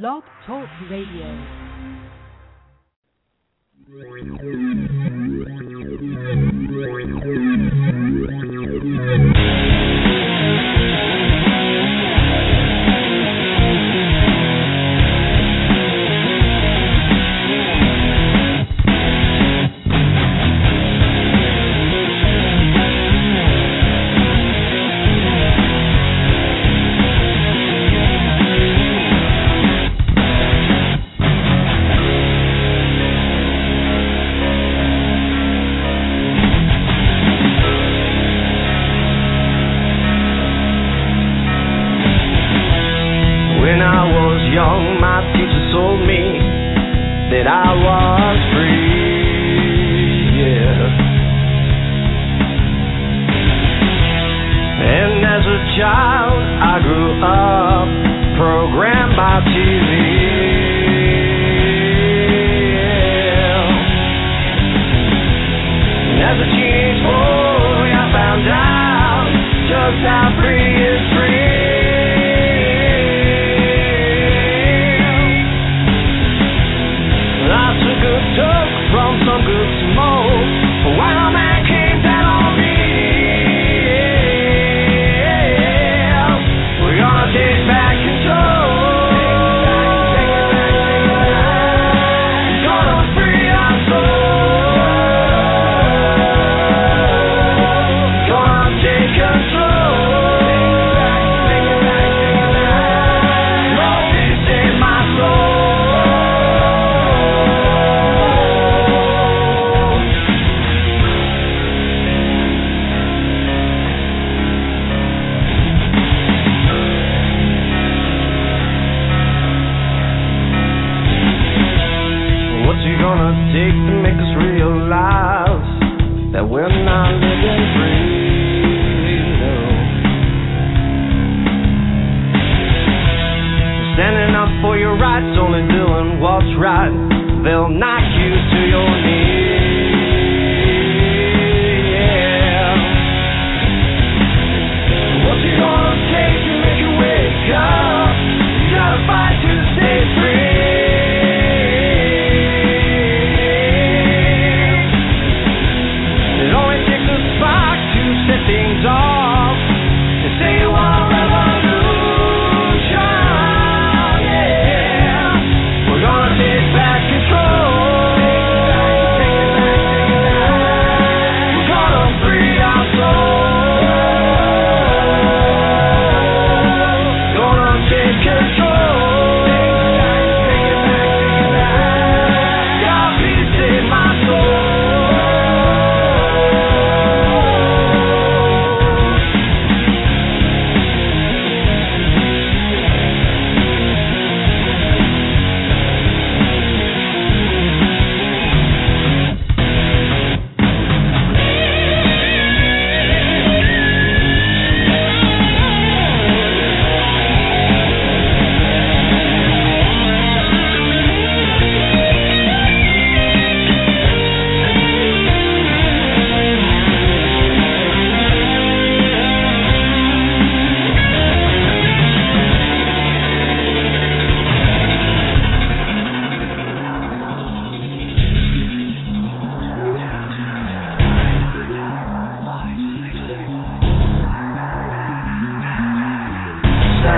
Blog Talk Radio.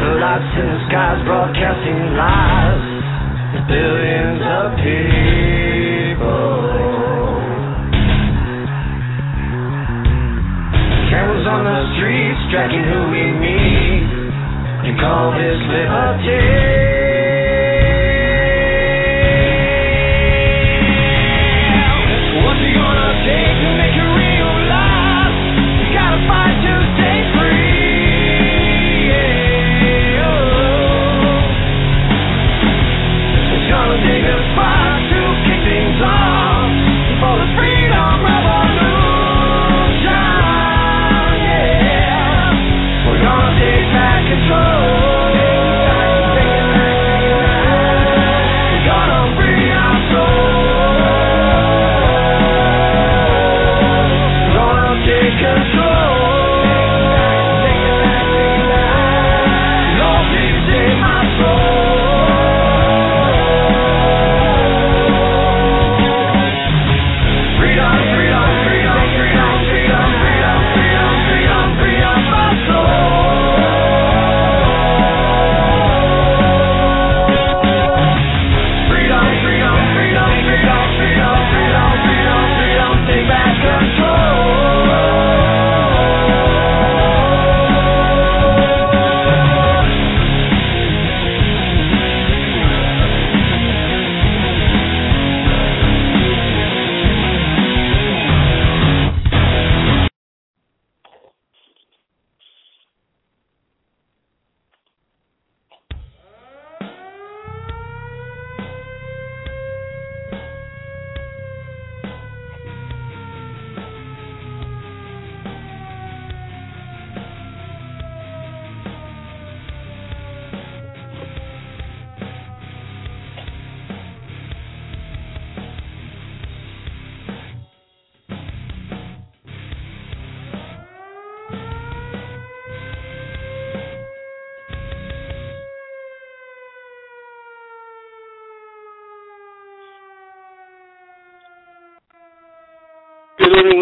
Satellites in the skies broadcasting lies. Billions of people. Cameras on the streets tracking who we meet. You call this liberty? Sing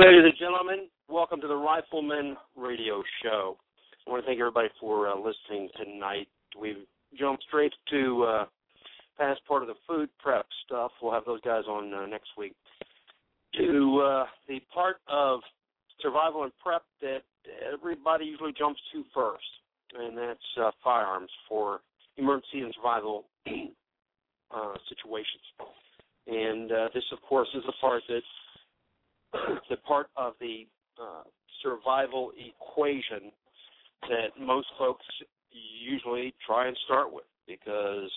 Ladies and gentlemen. Welcome to the Rifleman Radio Show. I want to thank everybody for uh, listening tonight. We've jumped straight to uh, past part of the food prep stuff. We'll have those guys on uh, next week. To uh, the part of survival and prep that everybody usually jumps to first, and that's uh, firearms for emergency and survival uh, situations. And uh, this, of course, is the part that part of the uh, survival equation that most folks usually try and start with because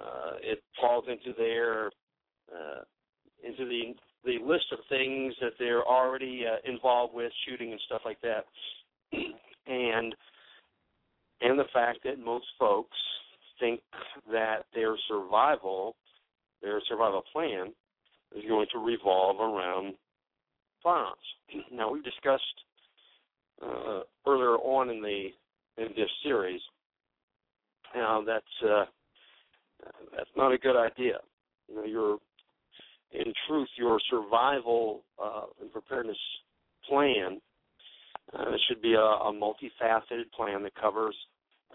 uh, it falls into their uh, into the the list of things that they're already uh, involved with, shooting and stuff like that, and and the fact that most folks think that their survival, their survival plan, is going to revolve around firearms. Now we've discussed uh, earlier on in the in this series how that's uh, that's not a good idea. You know, your in truth, your survival uh, and preparedness plan uh, should be a, a multifaceted plan that covers,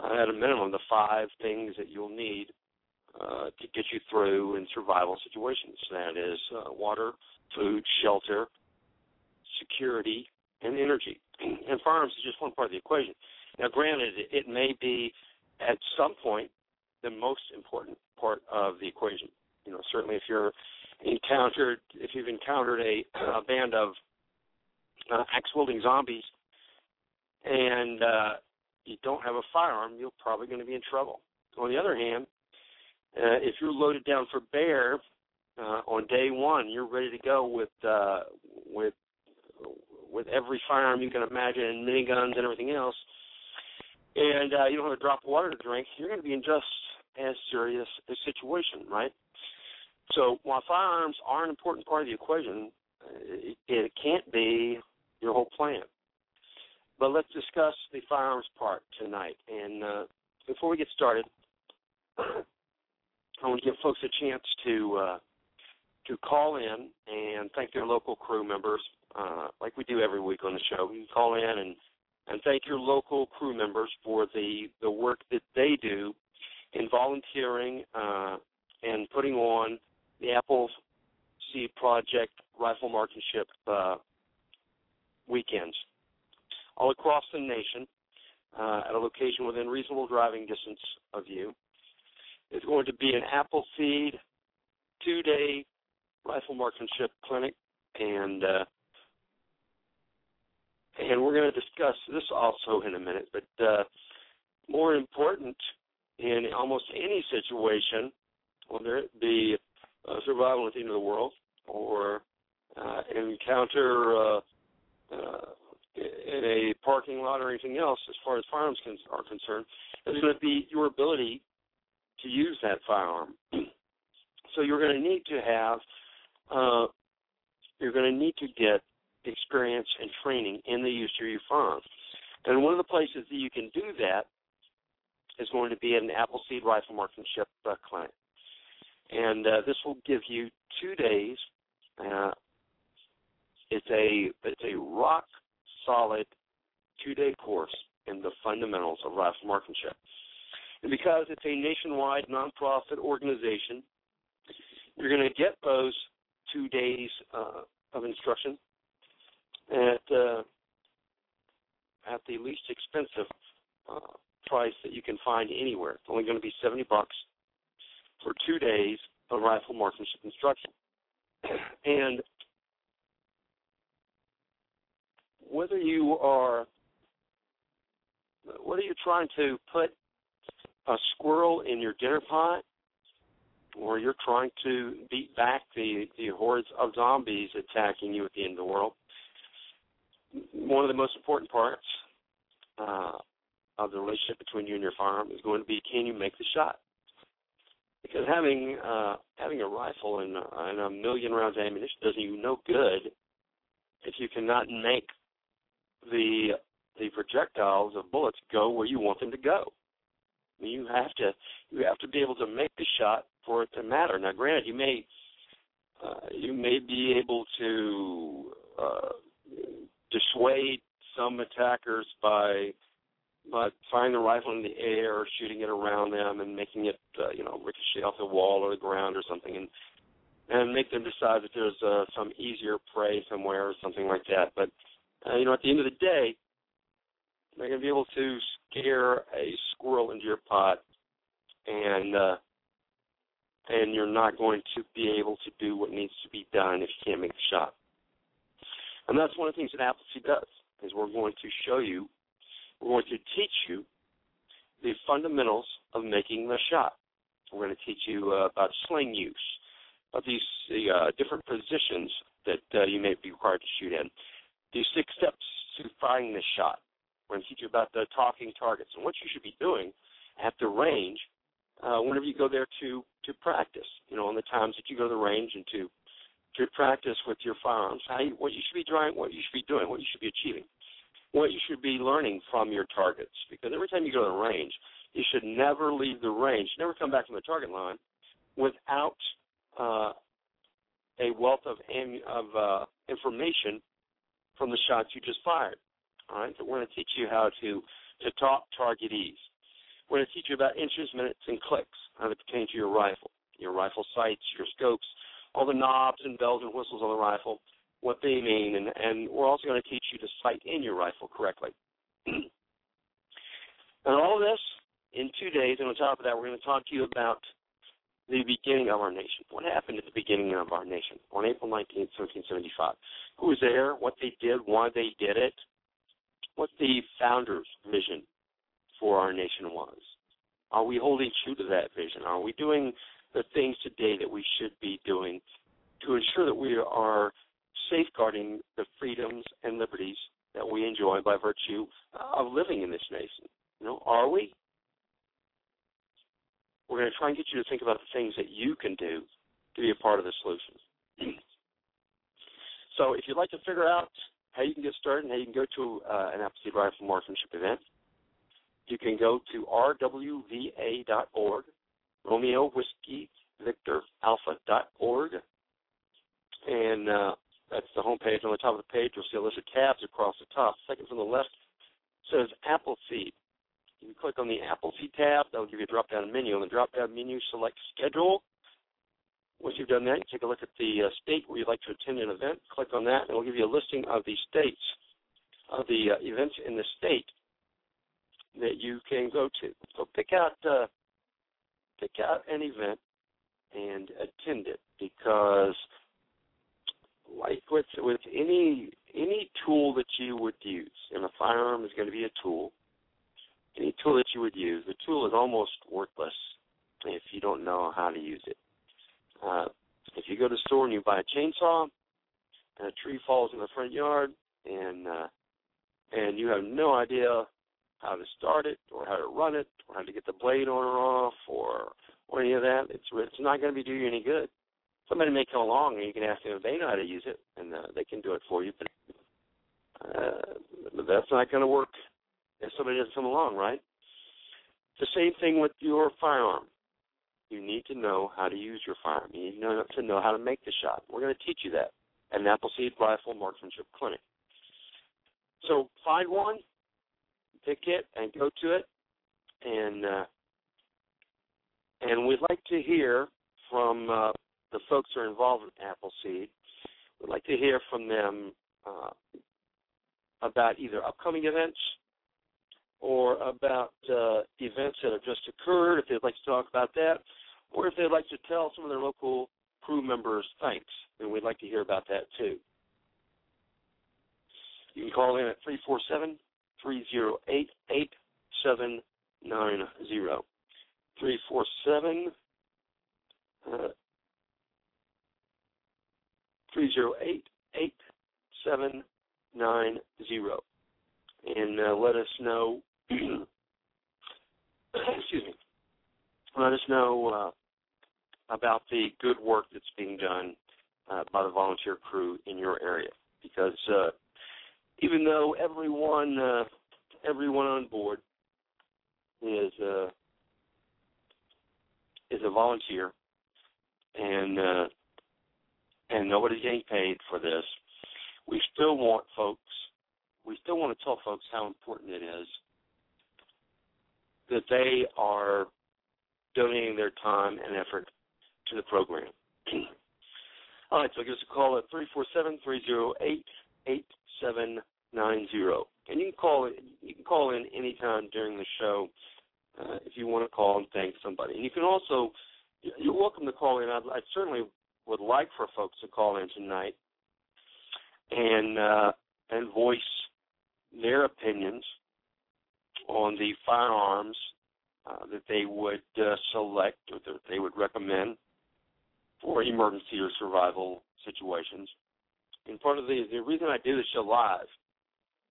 uh, at a minimum, the five things that you'll need uh, to get you through in survival situations. That is uh, water, food, shelter, security, and energy. And firearms is just one part of the equation. Now, granted, it may be at some point the most important part of the equation. You know, certainly if you're encountered, if you've encountered a, a band of uh, axe wielding zombies, and uh, you don't have a firearm, you're probably going to be in trouble. On the other hand, uh, if you're loaded down for bear uh, on day one, you're ready to go with uh, with with every firearm you can imagine, and miniguns and everything else, and uh, you don't have a drop of water to drink, you're going to be in just as serious a situation, right? So while firearms are an important part of the equation, it, it can't be your whole plan. But let's discuss the firearms part tonight. And uh, before we get started, I want to give folks a chance to uh, to call in and thank their local crew members, uh, like we do every week on the show. You can call in and and thank your local crew members for the the work that they do in volunteering uh, and putting on the Apple Seed Project rifle marksmanship uh, weekends all across the nation uh, at a location within reasonable driving distance of you. It's going to be an Appleseed two-day rifle marksmanship clinic, and uh, and we're going to discuss this also in a minute. But uh, more important, in almost any situation, whether it be survival at the end of the world or uh, encounter uh, uh, in a parking lot or anything else, as far as firearms are concerned, is going to be your ability to use that firearm. so you're going to need to have, uh, you're going to need to get experience and training in the use of your firearm. And one of the places that you can do that is going to be at an Appleseed Rifle Marksmanship uh, clinic and uh, this will give you two days. Uh, it's a it's a rock solid two day course in the fundamentals of rifle marksmanship. And because it's a nationwide nonprofit organization, you're going to get those two days uh, of instruction at uh, at the least expensive uh, price that you can find anywhere. It's only going to be seventy bucks for two days of rifle marksmanship instruction. And whether you are whether you're trying to put a squirrel in your dinner pot or you're trying to beat back the, the hordes of zombies attacking you at the end of the world, one of the most important parts uh, of the relationship between you and your firearm is going to be can you make the shot? because having uh, having a rifle and, uh, and a million rounds of ammunition doesn't you no good if you cannot make the the projectiles of bullets go where you want them to go. I mean, you have to you have to be able to make the shot for it to matter. Now, granted, you may uh, you may be able to uh, dissuade some attackers by by firing the rifle in the air shooting it around them and making it uh, you know ricochet off the wall or the ground or something and and make them decide that there's uh, some easier prey somewhere or something like that. But uh, you know, at the end of the day, they're going to be able to scare a squirrel into your pot, and uh, and you're not going to be able to do what needs to be done if you can't make the shot. And that's one of the things that Appleseed does is we're going to show you, we're going to teach you the fundamentals of making the shot. We're going to teach you uh, about sling use, about these uh, different positions that uh, you may be required to shoot in, these six steps to firing the shot. We're going to teach you about the talking targets and what you should be doing at the range uh, whenever you go there to to practice. You know, on the times that you go to the range and to to practice with your firearms, how you, what you should be what you should be doing, what you should be achieving, what you should be learning from your targets. Because every time you go to the range, you should never leave the range, never come back from the target line without uh, a wealth of of uh, information from the shots you just fired. All right, so we're going to teach you how to to talk targetese. We're going to teach you about inches, minutes, and clicks, how they pertain to your rifle, your rifle sights, your scopes, all the knobs and bells and whistles on the rifle, what they mean, and, and we're also going to teach you to sight in your rifle correctly. and all of this in two days, and on top of that, we're going to talk to you about the beginning of our nation. What happened at the beginning of our nation on April 19, 1775? Who was there? What they did? Why they did it? What the founders' vision for our nation was? Are we holding true to that vision? Are we doing the things today that we should be doing to ensure that we are safeguarding the freedoms and liberties that we enjoy by virtue of living in this nation? You know, are we? We're going to try and get you to think about the things that you can do to be a part of the solution. so, if you'd like to figure out how you can get started and how you can go to uh, an Appleseed Rifle Marksmanship event, you can go to rwva.org, Romeo Whiskey Victor Alpha.org, and uh, that's the home page. On the top of the page, you'll see a list of tabs across the top. Second from the left says Appleseed. You can click on the Appleseed tab. That will give you a drop-down menu. On the drop-down menu, select Schedule. Once you've done that, you take a look at the uh, state where you'd like to attend an event. Click on that, and it will give you a listing of the states, of the uh, events in the state that you can go to. So pick out uh, pick out an event and attend it because, like with with any any tool that you would use, and a firearm is going to be a tool any tool that you would use, the tool is almost worthless if you don't know how to use it. Uh, if you go to the store and you buy a chainsaw, and a tree falls in the front yard, and uh, and you have no idea how to start it or how to run it or how to get the blade on or off or or any of that, it's it's not going to be do you any good. Somebody may come along and you can ask them if they know how to use it, and uh, they can do it for you, but uh, that's not going to work if somebody doesn't come along, right? the same thing with your firearm. You need to know how to use your firearm. You need to know, to know how to make the shot. We're going to teach you that at an Appleseed Rifle Marksmanship Clinic. So find one, pick it, and go to it. And uh, and we'd like to hear from uh, the folks who are involved in Appleseed. We'd like to hear from them uh, about either upcoming events or about uh, events that have just occurred, if they'd like to talk about that, or if they'd like to tell some of their local crew members thanks, then we'd like to hear about that too. You can call in at 347 308 8790. 347 308 8790 and uh, let us know excuse me, let us know uh, about the good work that's being done uh, by the volunteer crew in your area. Because uh, even though everyone uh, everyone on board is uh, is a volunteer, and uh, and nobody's getting paid for this, we still want folks, we still want to tell folks how important it is that they are donating their time and effort to the program. All right, so give us a call at 347-308-8790. And you can call it. you can call in anytime during the show uh, if you want to call and thank somebody. And you can also you're welcome to call in. I certainly would like for folks to call in tonight and uh, and voice their opinions on the firearms uh, that they would uh, select or that they would recommend for emergency or survival situations. And part of the the reason I do the show live,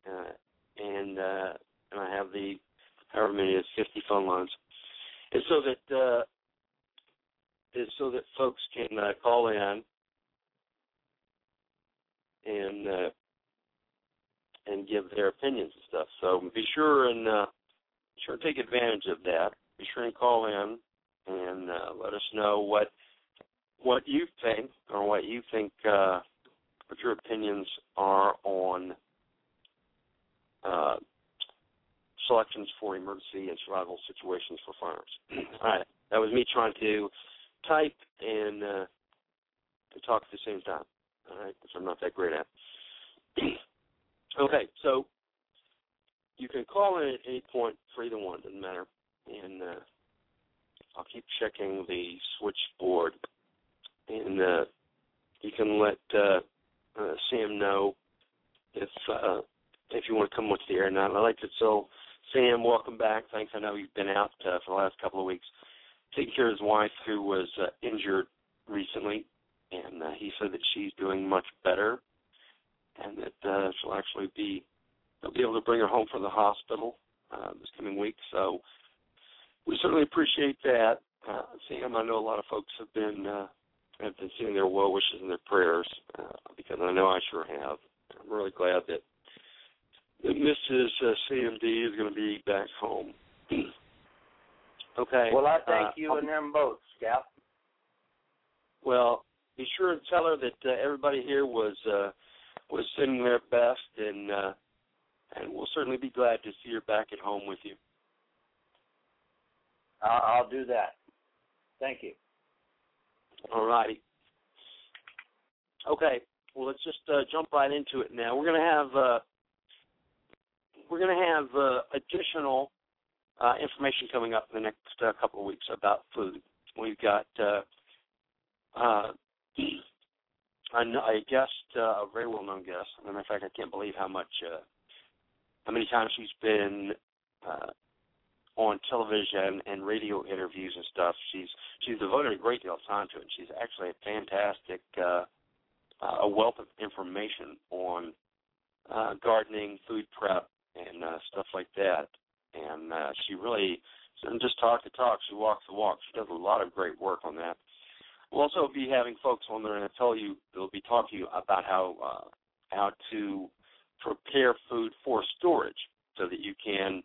uh, and uh, and I have the however many is 50 phone lines, is so that uh, is so that folks can uh, call in and uh, and give their opinions and stuff. So be sure and uh, sure take advantage of that. Be sure and call in and uh, let us know what what you think or what you think uh, what your opinions are on uh, selections for emergency and survival situations for firearms. All right, that was me trying to type and uh, to talk at the same time. All right, which I'm not that great at. okay, so you can call in at any point for either one, doesn't matter. And uh, I'll keep checking the switchboard, and uh, you can let uh, uh, Sam know if uh, if you want to come onto the air or not. I like to so Sam, welcome back. Thanks. I know you've been out uh, for the last couple of weeks taking care of his wife who was uh, injured recently, and uh, he said that she's doing much better, and that uh, she'll actually be they'll be able to bring her home from the hospital uh, this coming week. So we certainly appreciate that. Uh, Sam, I know a lot of folks have been uh, have been sending their well wishes and their prayers uh, because I know I sure have. I'm really glad that Mrs. Uh, CMD is going to be back home. okay. Well, I thank uh, you and them both, Scout. Well, be sure and tell her that uh, everybody here was uh, was sending their best, and uh, and we'll certainly be glad to see her back at home with you. I'll, I'll do that. Thank you. All righty. Okay. Well, let's just uh, jump right into it now. We're going to have uh, we're going to have uh, additional uh, information coming up in the next uh, couple of weeks about food. We've got uh, uh, a, a guest, uh, a very well-known guest. As a matter of fact, I can't believe how much, how many times she's been on television and radio interviews and stuff. She's she's devoted a great deal of time to it. She's actually a fantastic, a wealth of information on gardening, food prep, and uh, stuff like that. And uh, she really doesn't just talk the talk; she walks the walk. She does a lot of great work on that. We'll also be having folks on there and tell you they'll be talking to you about how uh, how to prepare food for storage so that you can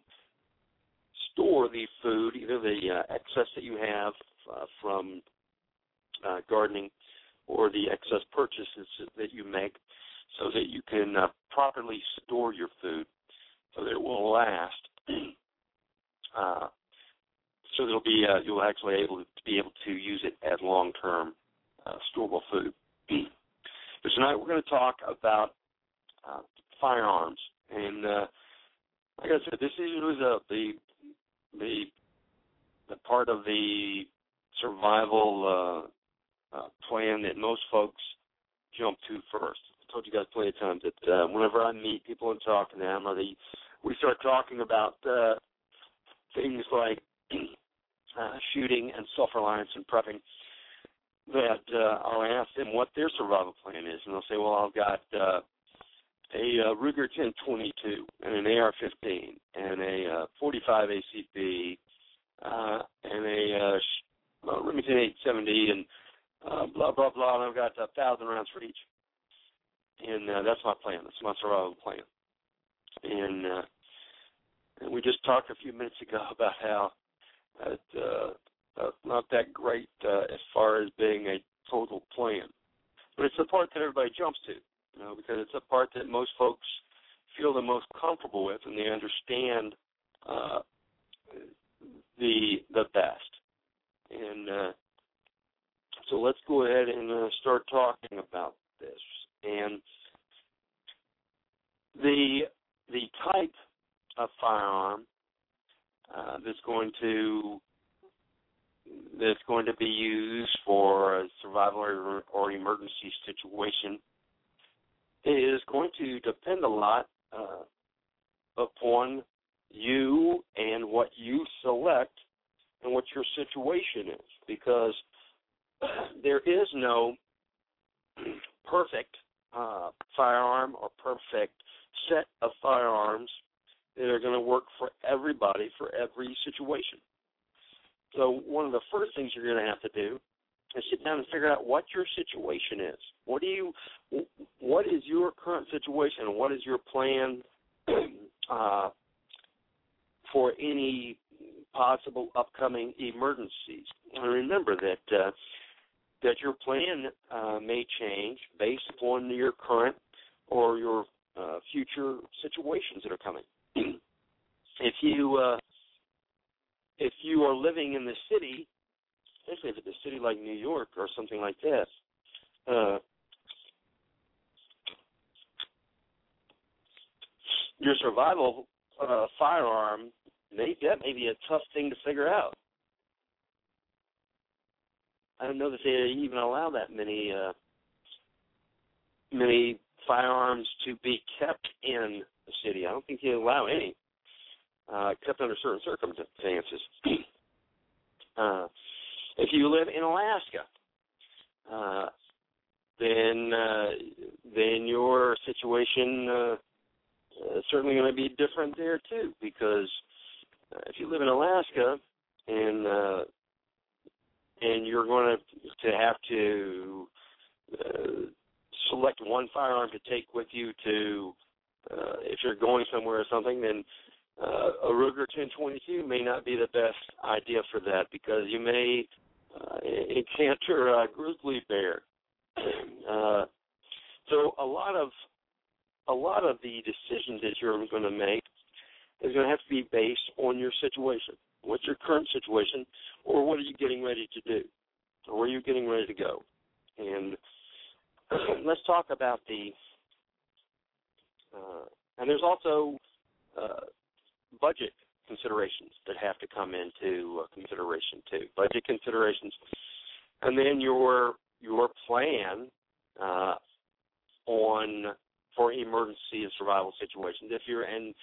store the food, either the uh, excess that you have uh, from uh, gardening or the excess purchases that you make, so that you can uh, properly store your food so that it will last. uh, so there'll be uh, you'll actually able to be able to use it as long-term uh, storable food. but tonight we're going to talk about uh, firearms, and uh, like I said, this is usually the the the, the part of the survival uh, uh, plan that most folks jump to first. I told you guys plenty of times that uh, whenever I meet people and talk to them, or they we start talking about uh, things like uh, shooting and self-reliance and prepping, that uh, I'll ask them what their survival plan is, and they'll say, "Well, I've got uh, a uh, Ruger 1022 and an AR-15 and a uh, 45 ACP uh, and a uh, Remington 870 and uh, blah blah blah. And I've got a thousand rounds for each, and uh, that's my plan. That's my survival plan." And uh, and we just talked a few minutes ago about how that uh, uh, not that great uh, as far as being a total plan. but it's the part that everybody jumps to, you know, because it's the part that most folks feel the most comfortable with, and they understand uh, the the best. And uh, so let's go ahead and uh, start talking about this. And the the type of firearm uh, that's going to that's going to be used for a survival or, or emergency situation is going to depend a lot uh, upon you and what you select and what your situation is because there is no perfect uh, firearm or perfect set of firearms that are going to work for everybody for every situation. So one of the first things you're going to have to do is sit down and figure out what your situation is. What do you what is your current situation and what is your plan uh, for any possible upcoming emergencies? And remember that uh, that your plan uh, may change based upon your current or your uh, future situations that are coming. if you uh, if you are living in the city, especially if it's a city like New York or something like this, uh, your survival uh, firearm may that may be a tough thing to figure out. I don't know that they even allow that many uh, many firearms to be kept in the city. I don't think they allow any, uh, except under certain circumstances. uh, if you live in Alaska, uh, then uh, then your situation uh, is certainly going to be different there too, because uh, if you live in Alaska and uh, and you're going to to have to uh, select one firearm to take with you to uh, if you're going somewhere or something, then uh, a Ruger 1022 may not be the best idea for that because you may uh, encounter a grizzly bear. uh, so a lot of a lot of the decisions that you're going to make is going to have to be based on your situation. What's your current situation, or what are you getting ready to do, or where are you getting ready to go? And let's talk about the. Uh, and there's also uh, budget considerations that have to come into uh, consideration too. Budget considerations, and then your your plan uh, on for emergency and survival situations. If you're and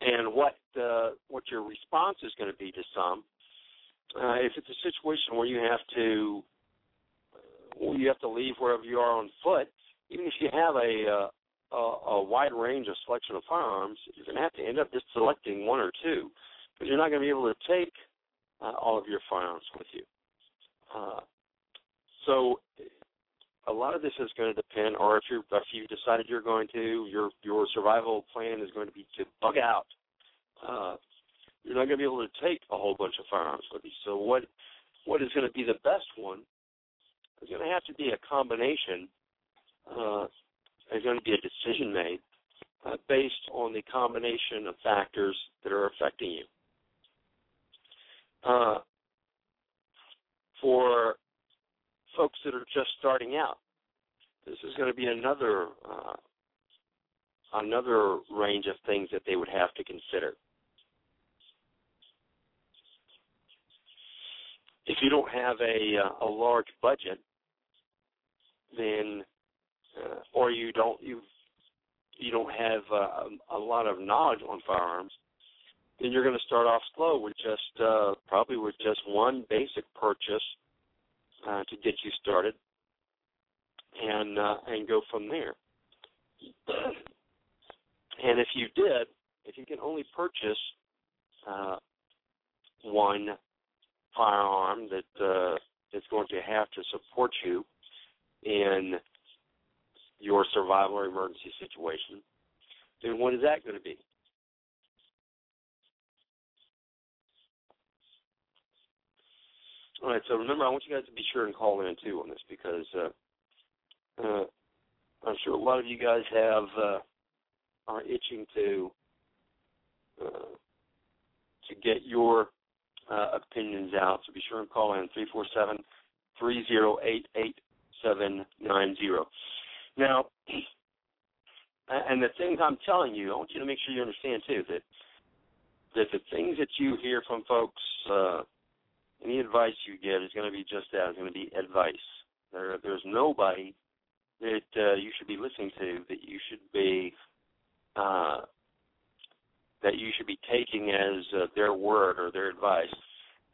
and what uh, what your response is going to be to some. Uh, if it's a situation where you have to you have to leave wherever you are on foot, even if you have a uh, a, a wide range of selection of firearms, you're going to have to end up just selecting one or two because you're not going to be able to take uh, all of your firearms with you. Uh, so a lot of this is going to depend, or if you if you decided you're going to, your your survival plan is going to be to bug out. Uh, you're not going to be able to take a whole bunch of firearms with you. So what what is going to be the best one is going to have to be a combination. Uh, there's going to be a decision made uh, based on the combination of factors that are affecting you. Uh, for folks that are just starting out. This is going to be another uh, another range of things that they would have to consider. If you don't have a uh, a large budget, then uh, or you don't you you don't have uh, a lot of knowledge on firearms, then you're going to start off slow with just uh, probably with just one basic purchase uh, to get you started, and uh, and go from there. and if you did, if you can only purchase uh, one firearm that uh, is going to have to support you in your survival or emergency situation, then what is that going to be? All right, so remember, I want you guys to be sure and call in too on this because uh, uh, I'm sure a lot of you guys have uh, are itching to uh, to get your uh, opinions out. So be sure and call in three four seven three zero eight eight seven nine zero. Now, and the things I'm telling you, I want you to make sure you understand too that that the things that you hear from folks, uh, any advice you get is going to be just that. It's going to be advice. There, there's nobody that uh, you should be listening to that you should be uh, that you should be taking as uh, their word or their advice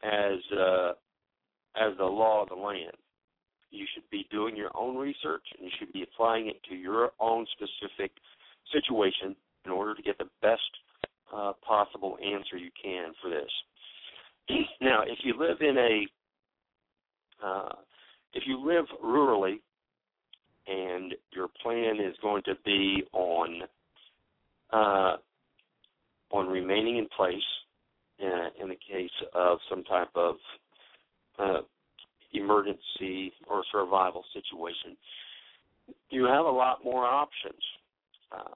as uh, as the law of the land. You should be doing your own research and you should be applying it to your own specific situation in order to get the best uh, possible answer you can for this. now, if you live in a uh, if you live rurally and your plan is going to be on uh, on remaining in place uh, in the case of some type of uh, emergency or survival situation, you have a lot more options uh,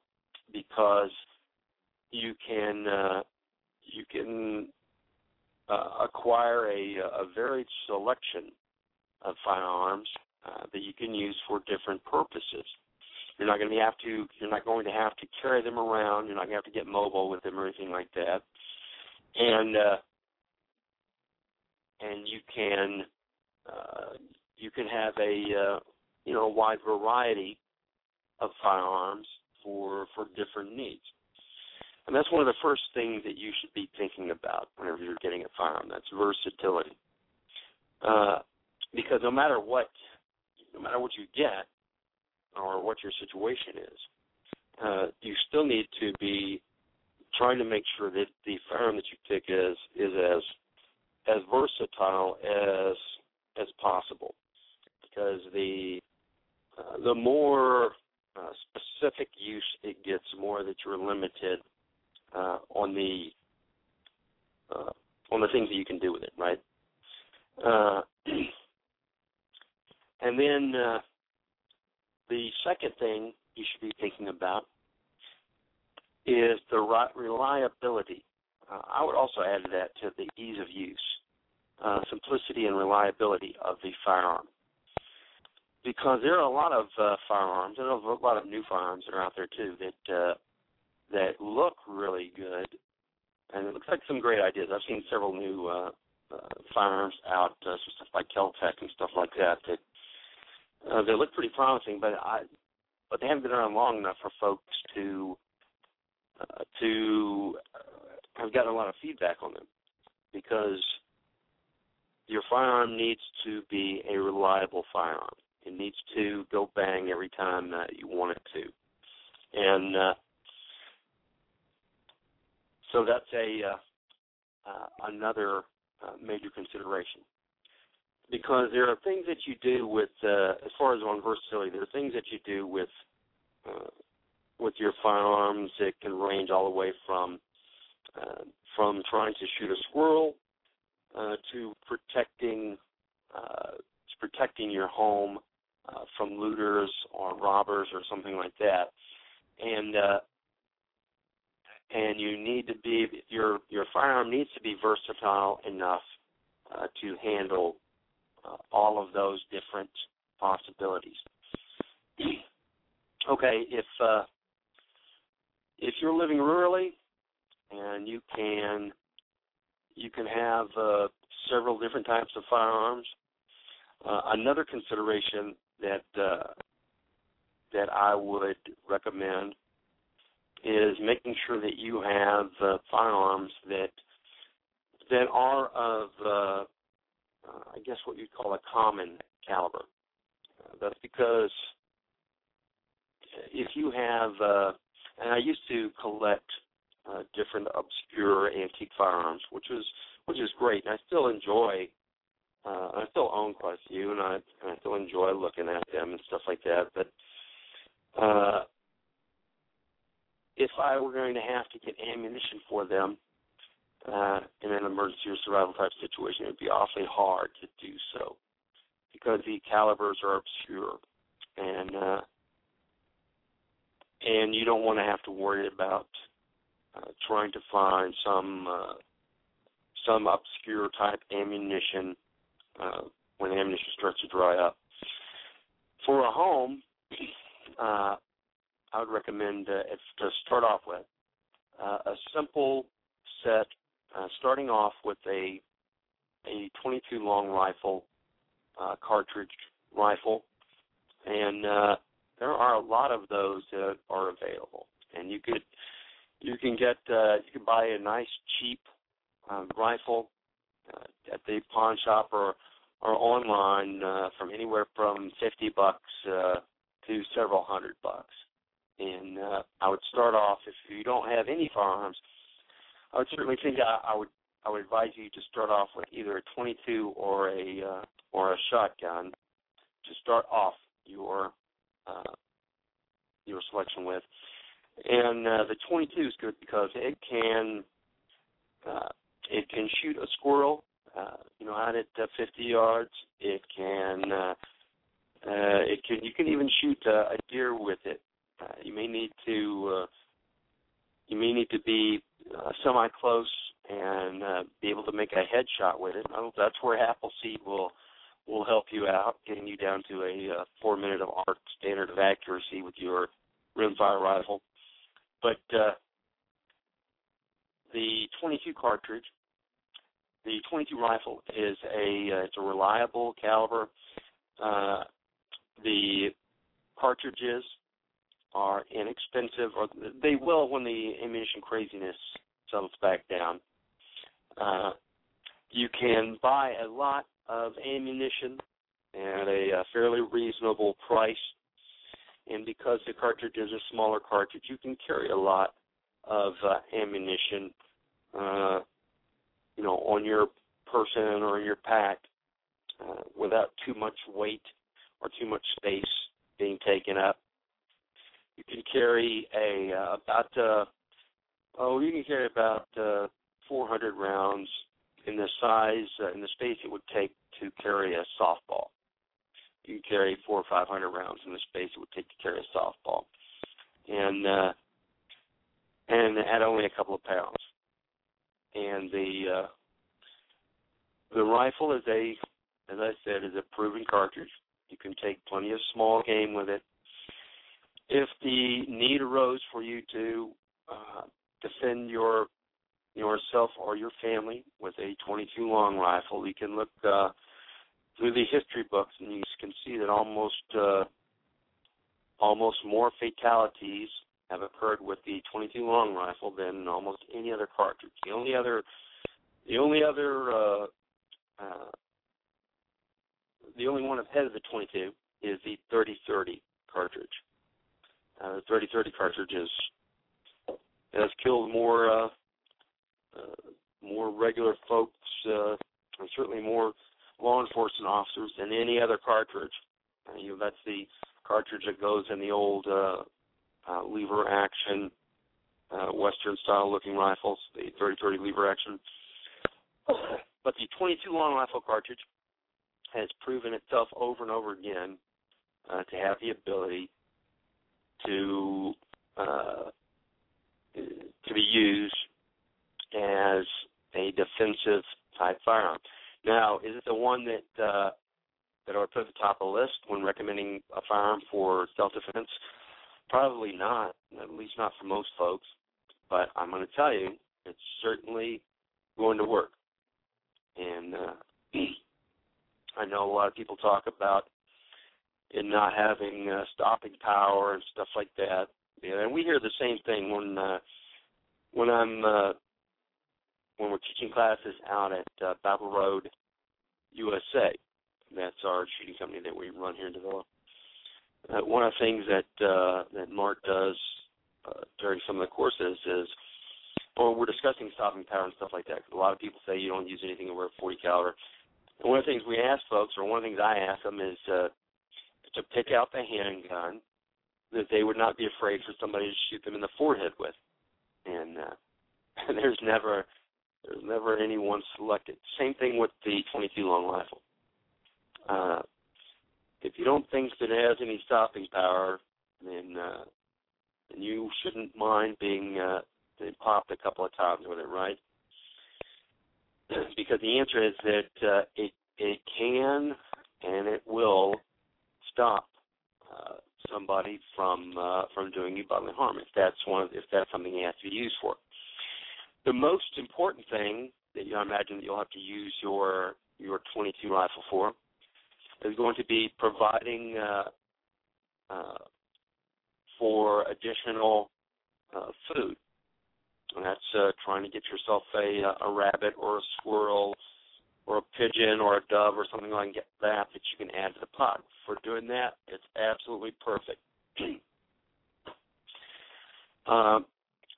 because you can uh, you can uh, acquire a, a varied selection of firearms uh, that you can use for different purposes. You're not going to have to you're not going to have to carry them around. You're not going to have to get mobile with them or anything like that. And uh, and you can uh, you can have a uh, you know a wide variety of firearms for for different needs. And that's one of the first things that you should be thinking about whenever you're getting a firearm. That's versatility. Uh, because no matter what, no matter what you get, or what your situation is, uh, you still need to be trying to make sure that the firearm that you pick is is as as versatile as as possible, because the uh, the more uh, specific use it gets, more that you're limited uh, on the uh, on the things that you can do with it, right? Uh, and then uh, the second thing you should be thinking about is the reliability. I would also add that to the ease of use, uh, simplicity and reliability of the firearm. Because there are a lot of uh, firearms, and a lot of new firearms that are out there too that uh, that look really good, and it looks like some great ideas. I've seen several new uh, uh, firearms out, uh, stuff like Keltec and stuff like that that uh, they look pretty promising, but I but they haven't been around long enough for folks to uh, to uh, have gotten a lot of feedback on them because your firearm needs to be a reliable firearm. It needs to go bang every time that you want it to, and uh, so that's a uh, uh, another uh, major consideration because there are things that you do with, uh, as far as on versatility, there are things that you do with uh, with your firearms that can range all the way from uh, from trying to shoot a squirrel uh, to protecting uh, to protecting your home uh, from looters or robbers or something like that, and uh, and you need to be your your firearm needs to be versatile enough uh, to handle uh, all of those different possibilities. okay, if uh, if you're living rurally and you can you can have uh, several different types of firearms. Uh, another consideration that uh, that I would recommend is making sure that you have uh, firearms that that are of uh, uh, I guess what you'd call a common caliber. Uh, that's because if you have, uh, and I used to collect uh, different obscure antique firearms, which was which is great, and I still enjoy. Uh, I still own quite a few, and I, and I still enjoy looking at them and stuff like that. But uh, if I were going to have to get ammunition for them, uh, in an emergency or survival type situation, it would be awfully hard to do so because the calibers are obscure. and uh, and you don't want to have to worry about trying to find some uh, some obscure type ammunition uh, when ammunition starts to dry up. For a home, uh, I would recommend uh, if, to start off with uh, a simple set, uh, starting off with a a 22 long rifle, uh, cartridge rifle, and uh, there are a lot of those that are available. And you could you can get uh, you can buy a nice cheap um, rifle uh, at the pawn shop or or online uh, from anywhere from fifty bucks uh, to several hundred bucks. And uh, I would start off if you don't have any firearms. I would certainly think I, I would I would advise you to start off with either a 22 or a uh, or a shotgun to start off your uh, your selection with. And uh, the 22 is good because it can uh, it can shoot a squirrel, uh, you know, out at uh, 50 yards. It can uh, uh, it can you can even shoot uh, a deer with it. Uh, you may need to uh, you may need to be uh, semi close and uh, be able to make a headshot with it. Well, that's where Appleseed will will help you out, getting you down to a uh, four minute of arc standard of accuracy with your rimfire rifle. But uh, the 22 cartridge, the 22 rifle is a uh, it's a reliable caliber. Uh, the cartridges are inexpensive, or they will when the ammunition craziness settles back down. Uh, you can buy a lot of ammunition at a, a fairly reasonable price, and because the cartridge is a smaller cartridge, you can carry a lot of uh, ammunition, uh, you know, on your person or your pack uh, without too much weight or too much space being taken up. You can carry a uh, about uh, oh, you can carry about uh, 400 rounds in the size uh, in the space it would take to carry a softball. You carry four or five hundred rounds in the space it would take to carry a softball, and uh, and at only a couple of pounds. And the uh, the rifle is a, as I said, is a proven cartridge. You can take plenty of small game with it. If the need arose for you to uh, defend your yourself or your family with a 22 long rifle, you can look uh, through the history books and you can see that almost uh, almost more fatalities have occurred with the 22 long rifle than almost any other cartridge. The only other the only other uh, uh, the only one ahead of the 22 is the 3030 cartridge. Uh, the 3030 cartridge is has killed more uh, uh, more regular folks, uh, and certainly more law enforcement officers than any other cartridge. Uh, you know, that's the cartridge that goes in the old uh, uh, lever action uh, Western style looking rifles, the 30-30 lever action. But the 22 long rifle cartridge has proven itself over and over again uh, to have the ability to uh, to be used as a defensive type firearm. Now, is it the one that uh, that I would put at the top of the list when recommending a firearm for self defense? Probably not, at least not for most folks. But I'm going to tell you, it's certainly going to work. And uh, I know a lot of people talk about it not having uh, stopping power and stuff like that. Yeah, and we hear the same thing when uh, when I'm uh, when we're teaching classes out at uh, Battle Road USA. That's our shooting company that we run here in Davila. Uh, one of the things that uh, that Mark does uh, during some of the courses is, or we're discussing stopping power and stuff like that. A lot of people say you don't use anything over 40 caliber. And one of the things we ask folks, or one of the things I ask them, is uh, to pick out the handgun that they would not be afraid for somebody to shoot them in the forehead with. And uh, there's never there's never anyone selected. Same thing with the 22 long rifle. Uh, if you don't think that it has any stopping power, then uh, then you shouldn't mind being uh, popped a couple of times with it, right? because the answer is that uh, it it can and it will stop uh, somebody from uh, from doing you bodily harm if that's one of, if that's something it has to be used for. The most important thing that you imagine that you'll have to use your your 22 rifle for is going to be providing uh, uh, for additional uh, food. And that's uh, trying to get yourself a a rabbit or a squirrel or a pigeon or a dove or something like that that you can add to the pot. For doing that, it's absolutely perfect. um,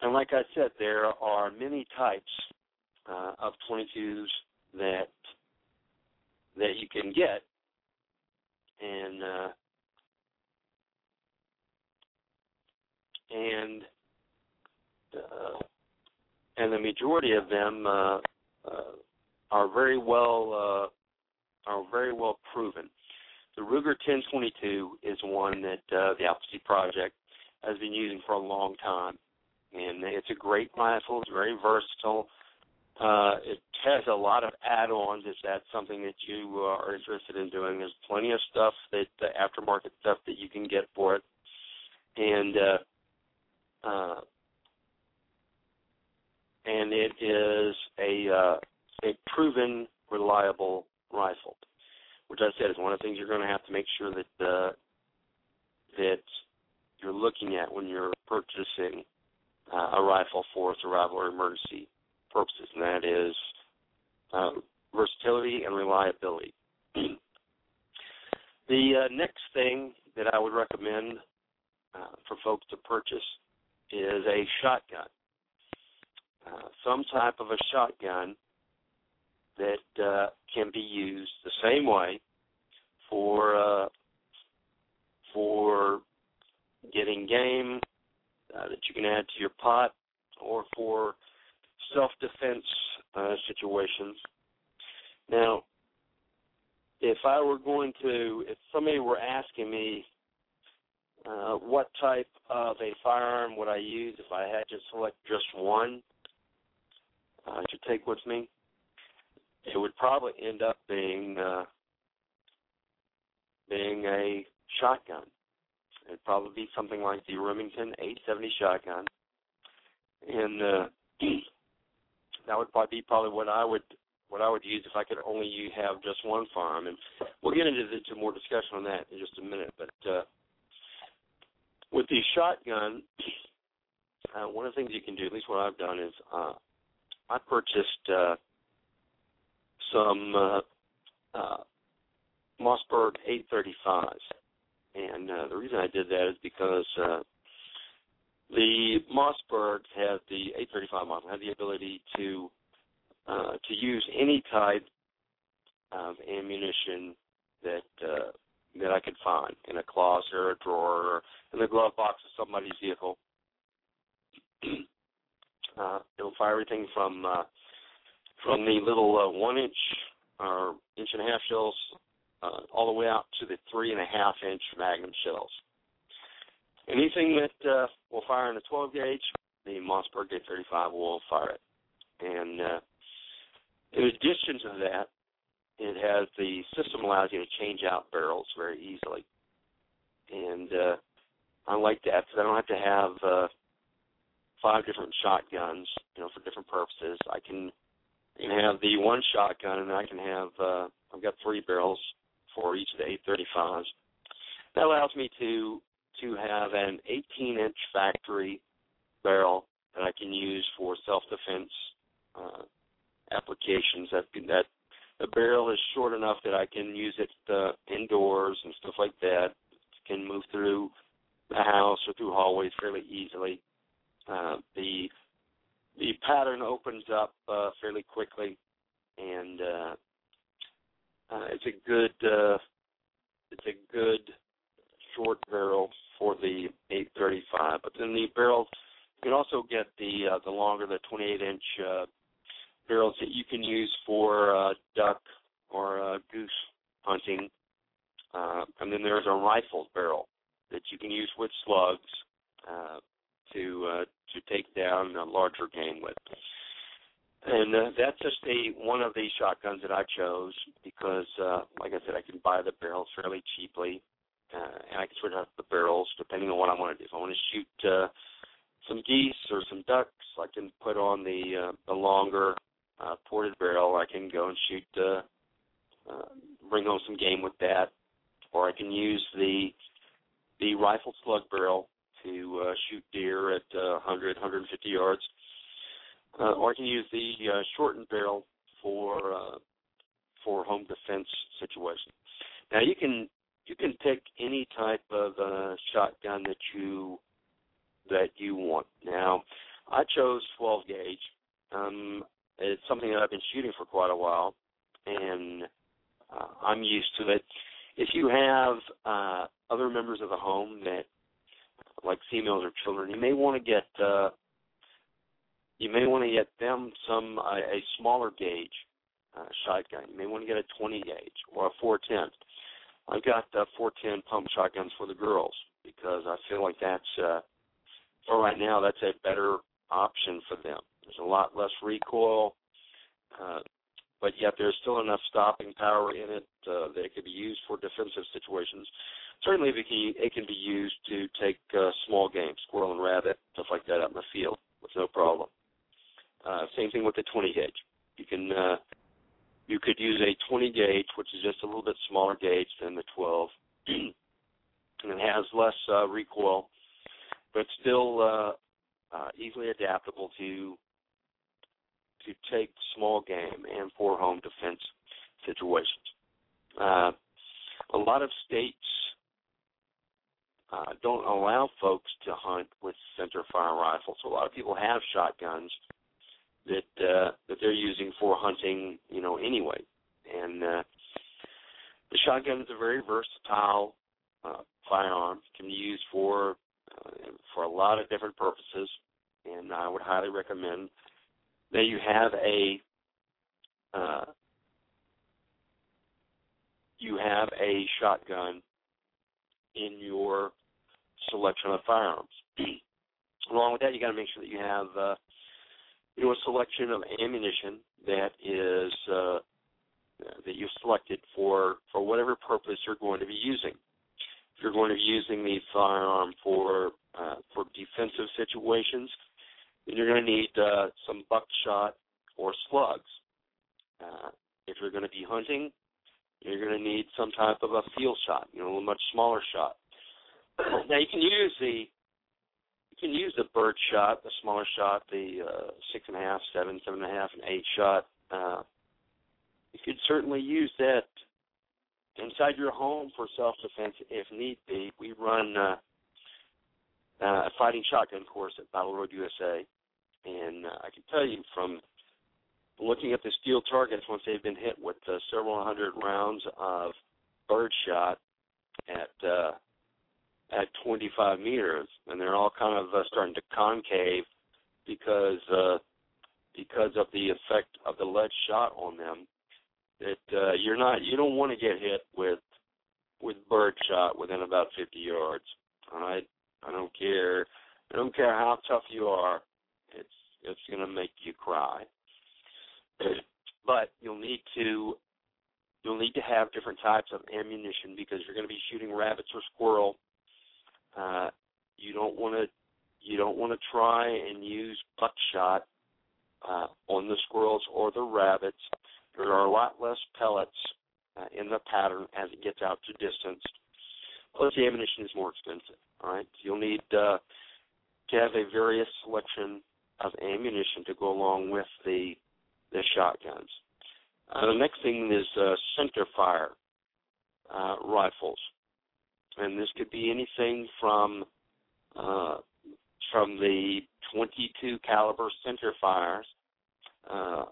and like I said, there are many types uh, of 22s that that you can get, and uh, and uh, and the majority of them uh, uh, are very well uh, are very well proven. The Ruger 1022 is one that uh, the Appleseed Project has been using for a long time, and it's a great rifle. It's very versatile. Uh, it has a lot of add-ons if that's something that you uh, are interested in doing. There's plenty of stuff that uh, aftermarket stuff that you can get for it, and uh, uh, and it is a uh, a proven, reliable rifle, which I said is one of the things you're going to have to make sure that uh, that you're looking at when you're purchasing uh, a rifle for survival or emergency purposes, and that is uh, versatility and reliability. the uh, next thing that I would recommend uh, for folks to purchase is a shotgun. Uh, some type of a shotgun that uh, can be used the same way for for getting game uh, that you can add to your pot, or for self-defense uh, situations. Now, if I were going to, if somebody were asking me uh, what type of a firearm would I use if I had to select just one, uh, to take with me, it would probably end up being uh, being a shotgun. It'd probably be something like the Remington 870 shotgun, and uh, that would probably be probably what I would what I would use if I could only have just one firearm. And we'll get into, into more discussion on that in just a minute. But uh, with the shotgun, uh, one of the things you can do, at least what I've done, is uh, I purchased uh, some uh, uh, Mossberg 835s, and uh, the reason I did that is because uh, the Mossbergs have the 835 model have the ability to uh, to use any type of ammunition that uh, that I could find in a closet or a drawer or in the glove box of somebody's vehicle. Uh, it'll fire everything from uh, from the little uh, one inch or inch and a half shells uh, all the way out to the three and a half inch magnum shells. Anything that uh, will fire in a 12 gauge, the Mossberg 835 will fire it. And uh, in addition to that, it has the system allows you to change out barrels very easily. And uh, I like that because I don't have to have uh, five different shotguns, you know, for different purposes. I can can have the one shotgun, and I can have uh, I've got three barrels for each of the 835s. That allows me to to have an 18 inch factory barrel that I can use for self defense uh, applications. That that the barrel is short enough that I can use it uh, indoors and stuff like that. Can move through the house or through hallways fairly easily. Uh, the the pattern opens up uh, fairly quickly, and uh, uh, it's a good uh, it's a good short barrel for the 835. But then the barrels you can also get the uh, the longer, the 28 inch uh, barrels that you can use for uh, duck or uh, goose hunting uh, and then there's a rifled barrel that you can use with slugs uh, to uh, to take down a larger game with. And uh, that's just a one of the shotguns that I chose because, uh, like I said, I can buy the barrels fairly cheaply, uh, and I can switch out the barrels depending on what I want to do. If I want to shoot uh, some geese or some ducks, I can put on the uh, the longer uh, ported barrel. I can go and shoot, uh, uh, bring home some game with that, or I can use the the rifled slug barrel to uh, shoot deer at uh, 100, 150 yards, or I can use the uh, shortened barrel for uh, for home defense situations. Now you can you can pick any type of uh, shotgun that you that you want. Now, I chose 12 gauge. Um, it's something that I've been shooting for quite a while, and uh, I'm used to it. If you have uh, other members of the home that, like females or children, you may want to get uh, you may want to get them some uh, a smaller gauge uh, shotgun. You may want to get a 20 gauge or a 410. I've got uh, 410 pump shotguns for the girls because I feel like that's uh, for right now that's a better option for them. There's a lot less recoil, uh, but yet there's still enough stopping power in it uh, that it could be used for defensive situations. Certainly, it can, it can be used to take uh, small game, squirrel and rabbit, stuff like that, out in the field with no problem. Uh, same thing with the 20 gauge. You can uh, you could use a 20 gauge, which is just a little bit smaller gauge than the 12, and it has less uh, recoil, but still uh, uh, easily adaptable to to take small game and for home defense situations. Uh, a lot of states uh, don't allow folks to hunt with center fire rifles. A lot of people have shotguns that uh, that they're using for hunting, you know, anyway. And uh, the shotgun is a very versatile uh, firearm. Can be used for uh, for a lot of different purposes, and I would highly recommend that you have a uh, you have a shotgun in your selection of firearms. Along with that, you got to make sure that you have uh, you know a selection of ammunition that is uh, that you've selected for for whatever purpose you're going to be using. If you're going to be using the firearm for uh, for defensive situations, then you're going to need uh, some buckshot or slugs. Uh, if you're going to be hunting, you're going to need some type of a field shot, you know, a much smaller shot. now you can use the you can use the bird shot, the smaller shot, the uh, six and a half, seven, seven and a half, and eight shot. Uh, you could certainly use that inside your home for self defense if need be. We run uh, uh, a fighting shotgun course at Battle Road USA, and uh, I can tell you from looking at the steel targets once they've been hit with uh, several hundred rounds of bird shot at uh, at 25 meters, and they're all kind of uh, starting to concave because uh, because of the effect of the lead shot on them. That uh, you're not you don't want to get hit with with bird shot within about 50 yards. All right, I don't care. I don't care how tough you are. It's it's going to make you cry. but you'll need to you'll need to have different types of ammunition because you're going to be shooting rabbits or squirrel uh, you don't want to you don't want to try and use buckshot uh, on the squirrels or the rabbits. There are a lot less pellets uh, in the pattern as it gets out to distance. Plus, the ammunition is more expensive. All right, you'll need uh, to have a various selection of ammunition to go along with the the shotguns. Uh, the next thing is uh, center fire uh, rifles and this could be anything from uh, from the 22 caliber center fires uh,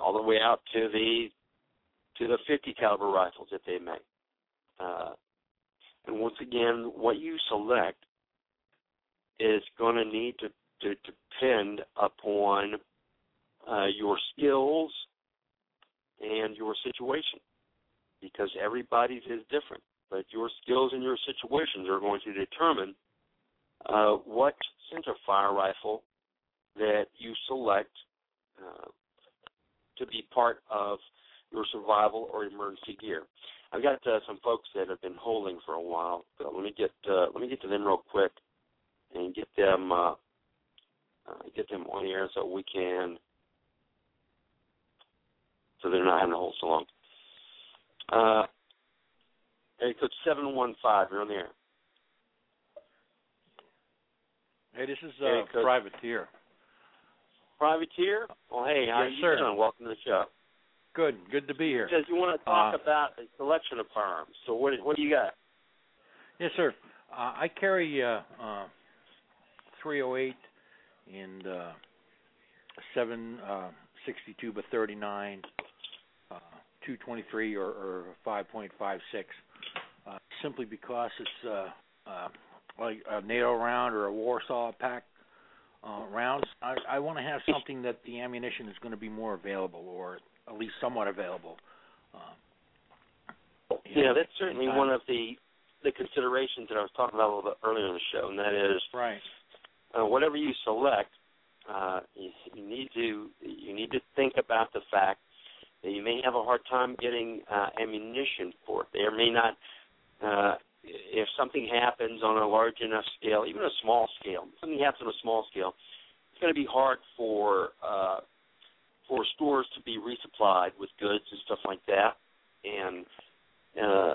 all the way out to the to the 50 caliber rifles that they make. Uh, and once again, what you select is going to need to, to depend upon uh, your skills and your situation because everybody's is different. But your skills and your situations are going to determine uh, what center fire rifle that you select uh, to be part of your survival or emergency gear. I've got uh, some folks that have been holding for a while. So let me get uh, let me get to them real quick and get them uh, uh, get them on air so we can so they're not having to hold so long. Uh, seven one five. You're on the air. Hey, this is uh, code- Privateer. Privateer. Well, hey, how Yes, you sir. doing? Welcome to the show. Good, good to be here. Says you want to talk Uh, about the selection of firearms. So what what do you got? Yes, sir. Uh, I carry uh, uh, 308 and uh, 762 by 39, uh, 223 or, or 5.56, uh, simply because it's uh, uh, like a NATO round or a Warsaw Pact uh, rounds. I, I want to have something that the ammunition is going to be more available, or at least somewhat available. Uh, Yeah, know, that's certainly one of the the considerations that I was talking about a little bit earlier in the show, and that is right. uh, whatever you select, uh, you, you need to you need to think about the fact that you may have a hard time getting uh, ammunition for it. There may not, uh, if something happens on a large enough scale, even a small scale, something happens on a small scale, it's going to be hard for uh, for stores to be resupplied with goods and stuff like that, and uh,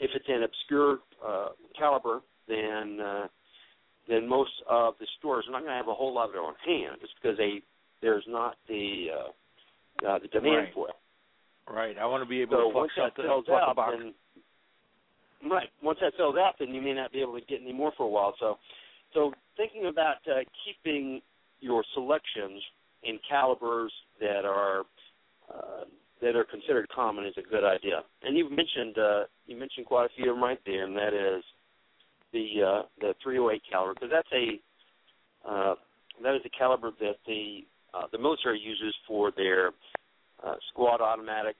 if it's an obscure uh, caliber, then uh, then most of the stores are not going to have a whole lot of it on hand, just because they there's not the uh, uh, the demand Right. for it. Right. I want to be able So to fuck once that something, fills fuck a out, box. then right once that fills out, then you may not be able to get any more for a while. So so thinking about uh, keeping your selections in calibers that are uh, that are considered common is a good idea. And you mentioned uh, you mentioned quite a few of them right there, and that is the uh, the 308 caliber because that's a uh, that is a caliber that the uh, the military uses for their uh, squad automatic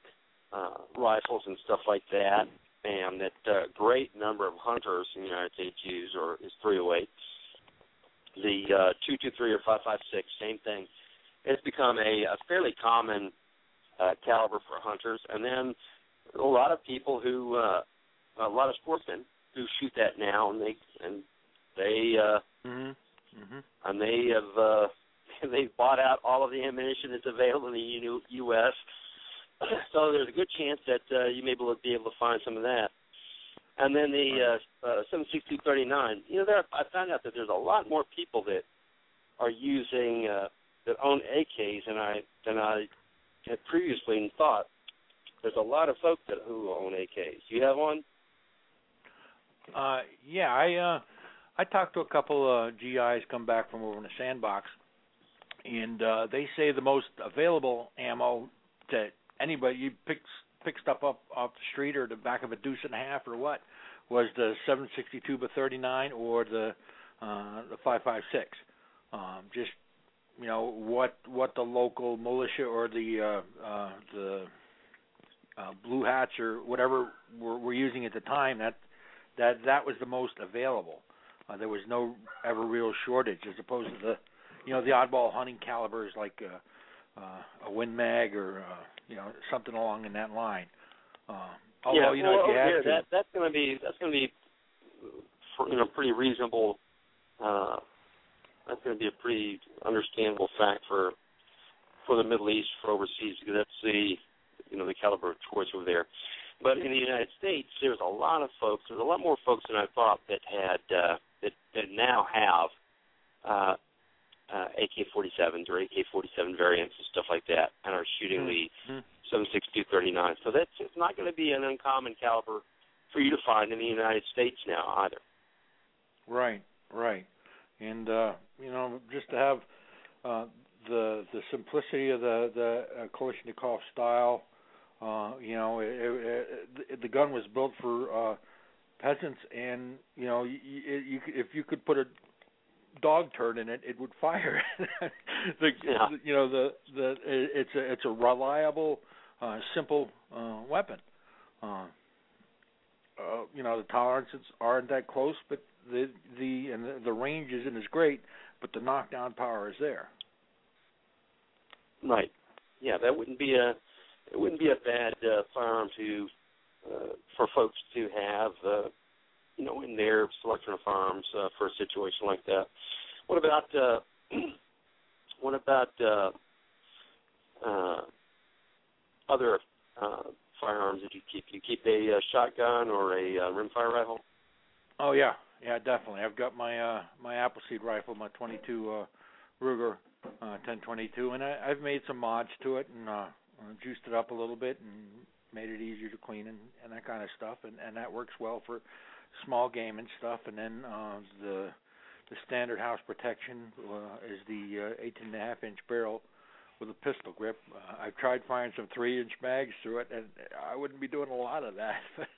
uh, rifles and stuff like that, and that uh, great number of hunters in the United States use or is 308. The uh, 223 or 556, same thing. It's become a, a fairly common uh, caliber for hunters, and then a lot of people who, uh, a lot of sportsmen who shoot that now, and they and they uh, Mhm. Mhm. and they have uh, they've bought out all of the ammunition that's available in the U- U.S. so there's a good chance that uh, you may be able to be able to find some of that. And then the uh, uh, 76239. You know, there I found out that there's a lot more people that are using uh, that own AKs than I than I had previously thought. There's a lot of folks that who own AKs. You have one? Uh, yeah, I uh, I talked to a couple uh, GIs come back from over in the sandbox, and uh, they say the most available ammo that anybody you pick pick stuff up off the street or the back of a deuce and a half or what was the 762 by 39 or the uh, the 556. Um, just you know what what the local militia or the uh, uh, the uh, blue hats or whatever were, were using at the time. That that that was the most available. Uh, there was no ever real shortage, as opposed to the you know the oddball hunting calibers like uh, uh, a Win Mag or uh, you know something along in that line. Uh, although yeah, you know well, if you had yeah, to, that that's going to be that's going to be for, you know pretty reasonable. Uh, that's going to be a pretty understandable fact for for the Middle East for overseas because that's the you know the caliber of choice over there. But in the United States, there's a lot of folks. There's a lot more folks than I thought that had uh, that that now have uh, uh, AK-47s or AK-47 variants and stuff like that, and are shooting the Mhm. 76239. So that's it's not going to be an uncommon caliber for you to find in the United States now either. Right, right, and uh, you know, just to have uh, the the simplicity of the the uh, Kalashnikov style. Uh, you know, it, it, it, the gun was built for uh, peasants, and you know, you, you, you could, if you could put a dog turd in it, it would fire. the, Yeah. you know, the the it's a it's a reliable, uh, simple uh, weapon. Uh, uh, you know the tolerances aren't that close, but the the and the, the range isn't as great, but the knockdown power is there. Right. Yeah, that wouldn't be a it wouldn't be a bad uh, firearm to uh, for folks to have, uh, you know, in their selection of firearms uh, for a situation like that. What about uh, what about uh, uh, other uh, firearms that you keep? You keep a uh, shotgun or a uh, rimfire rifle? Oh yeah, yeah, definitely. I've got my uh my Appleseed rifle, my 22 uh Ruger uh 1022, and I, I've made some mods to it and uh, uh juiced it up a little bit and made it easier to clean and, and that kind of stuff, and and that works well for small game and stuff. And then uh the the standard house protection uh, is the uh, 18 and a half inch barrel with a pistol grip. Uh, I've tried firing some three inch mags through it, and I wouldn't be doing a lot of that.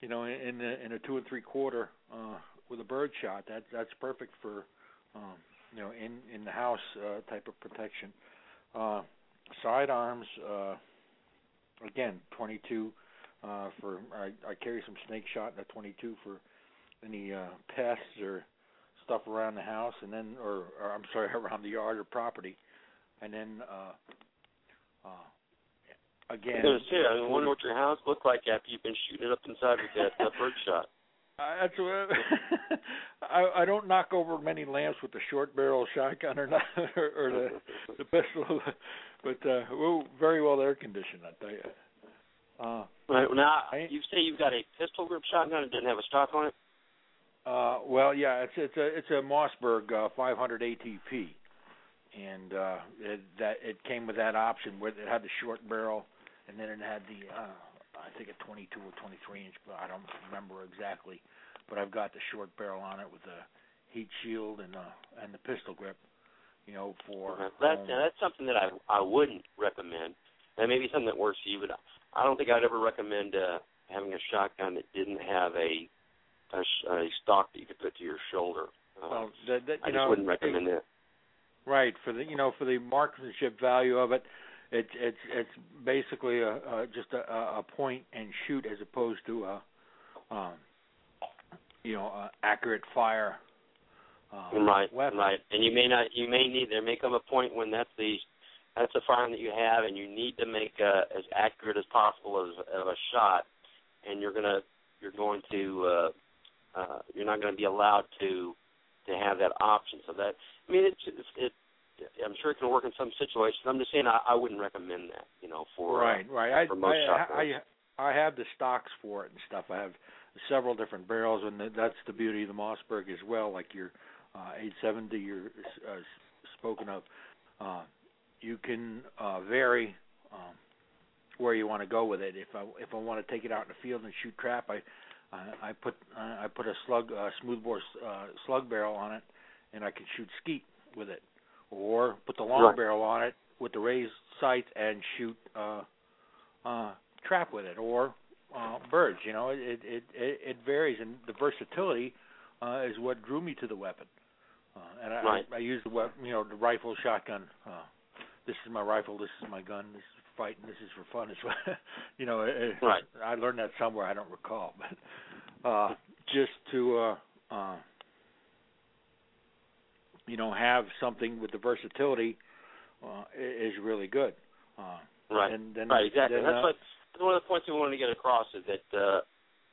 you know, in the, in a two and three quarter uh, with a bird shot, that that's perfect for um, you know in in the house uh, type of protection. Uh, sidearms, uh, again, 22 uh, for I, I carry some snake shot in a 22 for any uh, pests or stuff around the house, and then or, or I'm sorry around the yard or property, and then uh, uh, again. I was say, I wonder what your house looked like after you've been shooting it up inside with that uh, bird shot. Uh, that's what I I don't knock over many lamps with the short barrel shotgun or not or, or the the pistol, but uh, well, very well air conditioned. I tell you. Uh, Right now, I- you say you've got a pistol grip shotgun. It didn't have a stock on it. uh, well, yeah, it's it's a it's a Mossberg uh, 500 ATP, and uh, it, that it came with that option where it had the short barrel, and then it had the uh, I think a 22 or 23 inch, but I don't remember exactly. But I've got the short barrel on it with the heat shield and uh and the pistol grip, you know, for Uh, that, home. that's something that I I wouldn't recommend. That may be something that works for you, but I don't think I'd ever recommend uh, having a shotgun that didn't have a a, a stock that you could put to your shoulder. Uh, well, that, that, I just know, wouldn't recommend that. Right for the you know for the marksmanship value of it, it's it's it's basically a, a just a, a point and shoot as opposed to a um, you know a accurate fire. Uh, right, weapon. right. And you may not, you may need. There may come a point when that's the that's the firearm that you have, and you need to make uh, as accurate as possible as of a shot, and you're gonna you're going to uh, uh, you're not going to be allowed to to have that option. So that I mean, it's it's it. I'm sure it can work in some situations. I'm just saying I, I wouldn't recommend that. You know, for uh, Right, right. I, for most I, shotguns. I I have the stocks for it and stuff. I have several different barrels, and that's the beauty of the Mossberg as well. Like your uh, 870, you're uh, spoken of. Uh, you can uh, vary um, where you want to go with it. If I if I want to take it out in the field and shoot trap, I I, I put uh, I put a slug uh, smoothbore uh, slug barrel on it, and I can shoot skeet with it, or put the long Right. barrel on it with the raised sights and shoot uh, uh, trap with it, or uh, birds. You know, it it it, it varies, and the versatility uh, is what drew me to the weapon. Uh, and I, Right. I, I use the wep- you know the rifle, shotgun. Uh, this is my rifle. This is my gun. This is fighting. This is for fun. It's you know. It, Right. I learned that somewhere. I don't recall, but uh, just to uh, uh, you know have something with the versatility uh, is really good. Uh, right. and then, Right, exactly. then, That's uh, what one of the points we wanted to get across is that uh,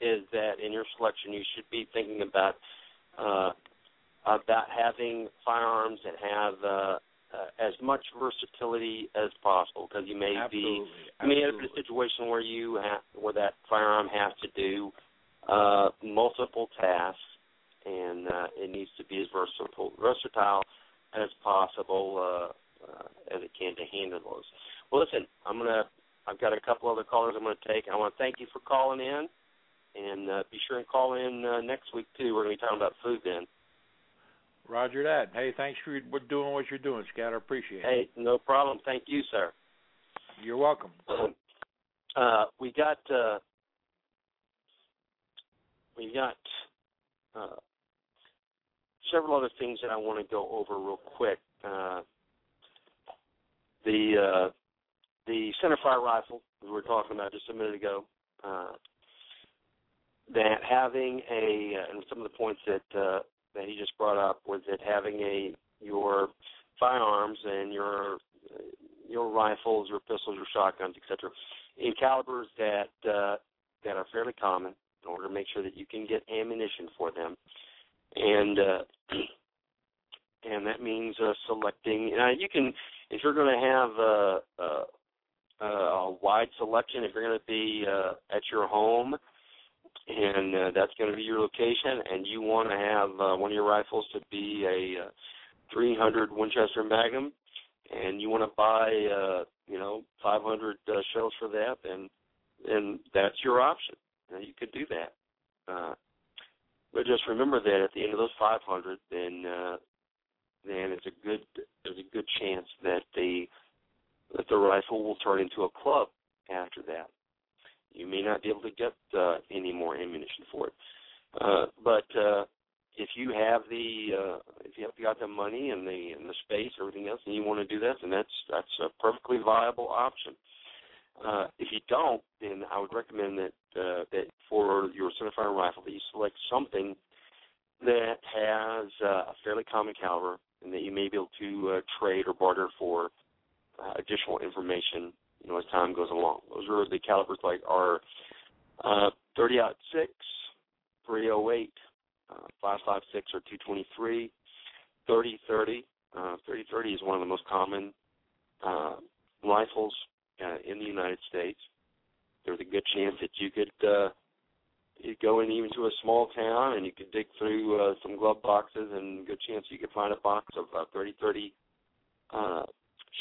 is that in your selection you should be thinking about uh, about having firearms that have uh, uh, as much versatility as possible because you may be absolutely. I mean, if absolutely. it's a situation where you have where that firearm has to do uh, multiple tasks, and uh, it needs to be as versatile versatile as possible uh, uh, as it can to handle those. Well, listen, I'm gonna. I've got a couple other callers I'm going to take. I want to thank you for calling in, and uh, be sure and call in uh, next week too. We're going to be talking about food then. Roger that. Hey, thanks for doing what you're doing, Scout. I appreciate it. Hey, no problem. Thank you, sir. You're welcome. uh, we got uh, we got uh, several other things that I want to go over real quick. Uh, the uh, the centerfire rifle we were talking about just a minute ago. Uh, that having a uh, and some of the points that uh, that he just brought up was that having a your firearms and your your rifles, your pistols, your shotguns, etc., in calibers that uh, that are fairly common, in order to make sure that you can get ammunition for them, and uh, and that means uh, selecting. Uh, you can if you're going to have a, a, a wide selection, if you're going to be uh, at your home and uh, that's going to be your location, and you want to have uh, one of your rifles to be a uh, 300 Winchester Magnum, and you want to buy, uh, you know, 500 uh, shells for that, then then that's your option. You, you could do that. Uh, but just remember that at the end of those 500, then uh, then it's a good there's a good chance that the that the rifle will turn into a club after that. You may not be able to get uh, any more ammunition for it. Uh, but uh, if you have the uh, if you have got the money and the and the space, everything else, and you want to do that, then that's that's a perfectly viable option. Uh, if you don't, then I would recommend that uh, that for your centerfire rifle that you select something that has uh, a fairly common caliber and that you may be able to uh, trade or barter for uh, additional information you know, as time goes along. Those are the calibers like our uh, 30 aught 6, 308, uh, 556 or 223, 3030. Uh, 3030 is one of the most common uh, rifles uh, in the United States. There's a good chance that you could uh, you go in even to a small town and you could dig through uh, some glove boxes and good chance you could find a box of uh, 3030 uh,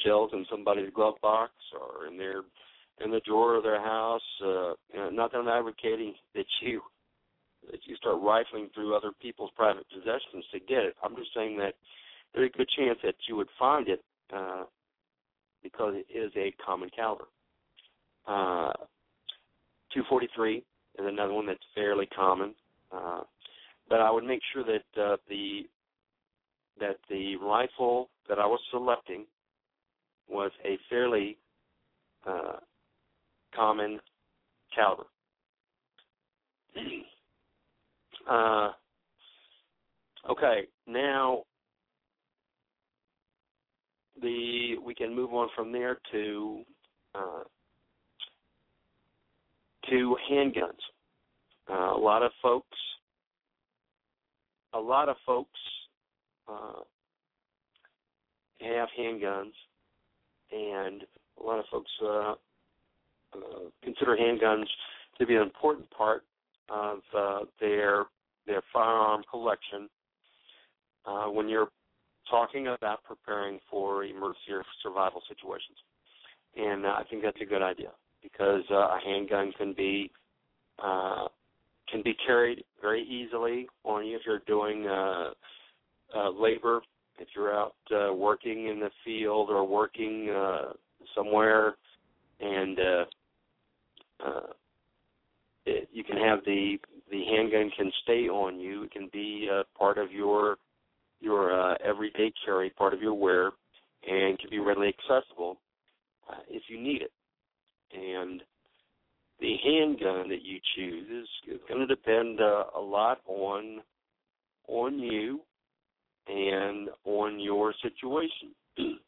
shells in somebody's glove box or in their in the drawer of their house. Uh, you know, not that I'm advocating that you that you start rifling through other people's private possessions to get it. I'm just saying that there's a good chance that you would find it uh, because it is a common caliber. Uh, 243 is another one that's fairly common, uh, but I would make sure that uh, the that the rifle that I was selecting was a fairly uh, common caliber. uh, okay, now the we can move on from there to uh, to handguns. Uh, a lot of folks, a lot of folks uh, have handguns and a lot of folks uh, uh, consider handguns to be an important part of uh, their their firearm collection uh, when you're talking about preparing for emergency or survival situations. And uh, I think that's a good idea because uh, a handgun can be uh, can be carried very easily on you if you're doing uh, uh, labor if you're out uh, working in the field or working uh, somewhere, and uh, uh, it, you can have the the handgun can stay on you. It can be uh, part of your your uh, everyday carry, part of your wear, and can be readily accessible uh, if you need it. And the handgun that you choose is, going to depend uh, a lot on on you and on your situation.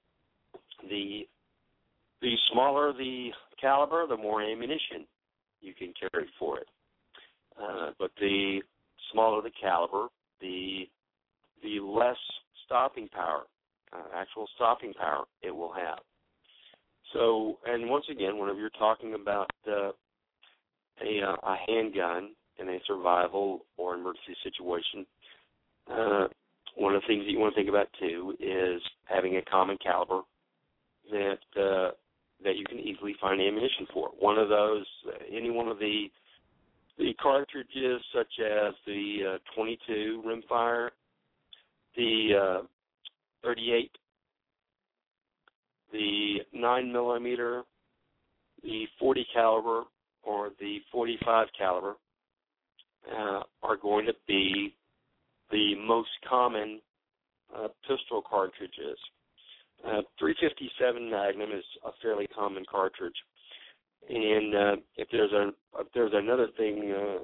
the the smaller the caliber, the more ammunition you can carry for it. Uh, but the smaller the caliber, the the less stopping power, uh, actual stopping power it will have. So, and once again, whenever you're talking about uh, a, uh, a handgun in a survival or emergency situation, uh, one of the things that you want to think about too is having a common caliber that uh, that you can easily find ammunition for. One of those, any one of the the cartridges, such as the uh, 22 rimfire, the uh, 38, the 9 millimeter, the 40 caliber, or the 45 caliber, uh, are going to be the most common uh, pistol cartridges. Uh, 357 Magnum is a fairly common cartridge, and uh, if there's a if there's another thing uh,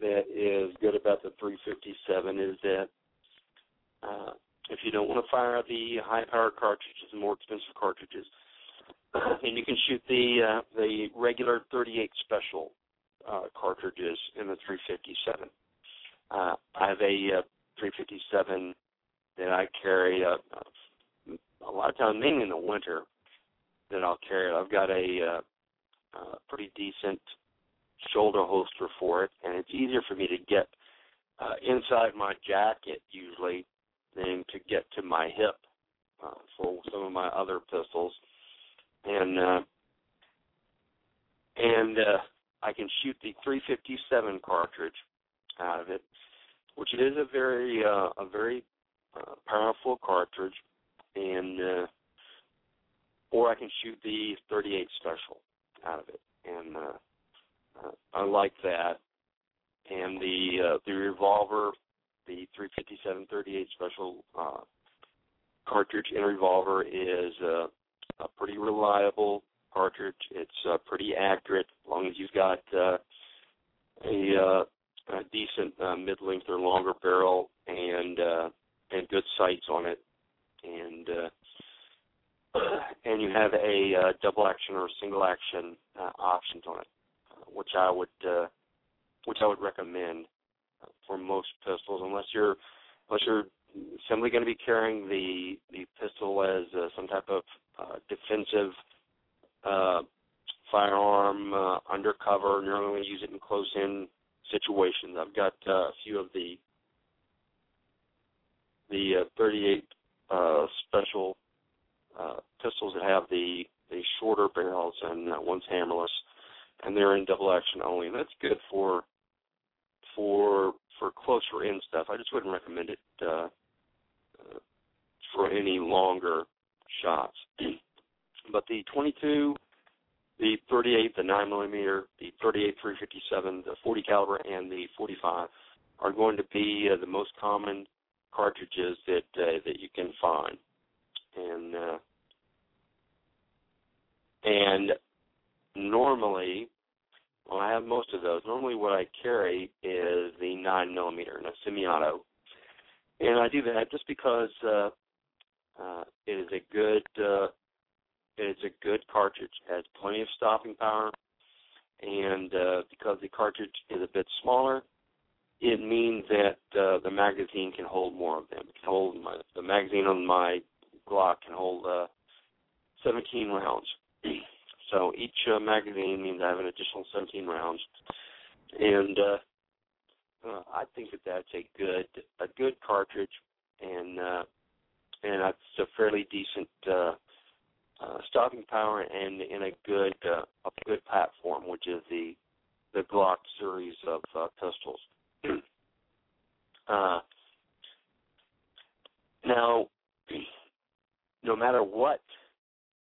that is good about the 357 is that uh, if you don't want to fire the high power cartridges, the more expensive cartridges, and you can shoot the uh, the regular 38 special uh, cartridges in the 357. Uh, I have a uh, 357 that I carry uh, a lot of times, mainly in the winter, that I'll carry. I've got a uh, uh, pretty decent shoulder holster for it, and it's easier for me to get uh, inside my jacket usually than to get to my hip uh, for some of my other pistols, and uh, and uh, I can shoot the 357 cartridge out of it, which is a very uh, a very uh, powerful cartridge, and uh, or I can shoot the 38 special out of it, and uh, uh, I like that. And the uh, the revolver, the 357 38 special uh, cartridge and revolver is uh, a pretty reliable cartridge. It's uh, pretty accurate as long as you've got uh, a, uh, a decent uh, mid-length or longer barrel and uh, and good sights on it, and uh, and you have a uh, double action or single action uh, options on it, uh, which I would uh, which I would recommend uh, for most pistols, unless you're unless you're simply going to be carrying the the pistol as uh, some type of uh, defensive uh, firearm uh, undercover, and you're only going to use it in close-in situations. I've got uh, a few of the the uh, 38 uh, special uh, pistols that have the the shorter barrels, and uh, one's hammerless, and they're in double action only, and that's good for for for closer in stuff. I just wouldn't recommend it uh, uh, for any longer shots. but the 22, the 38, the 9 millimeter, the 38 357, the 40 caliber, and the 45 are going to be uh, the most common cartridges that uh, that you can find, and uh, and normally, well, I have most of those. Normally, what I carry is the 9 millimeter, a semi-auto, and I do that just because uh, uh, it is a good uh, it is a good cartridge. It has plenty of stopping power, and uh, because the cartridge is a bit smaller, it means that uh, the magazine can hold more of them. It can hold my, the magazine on my Glock can hold uh, 17 rounds. so each uh, magazine means I have an additional 17 rounds, and uh, uh, I think that that's a good a good cartridge, and uh, and it's a fairly decent uh, uh, stopping power and in a good uh, a good platform, which is the the Glock series of uh, pistols. uh, now, no matter what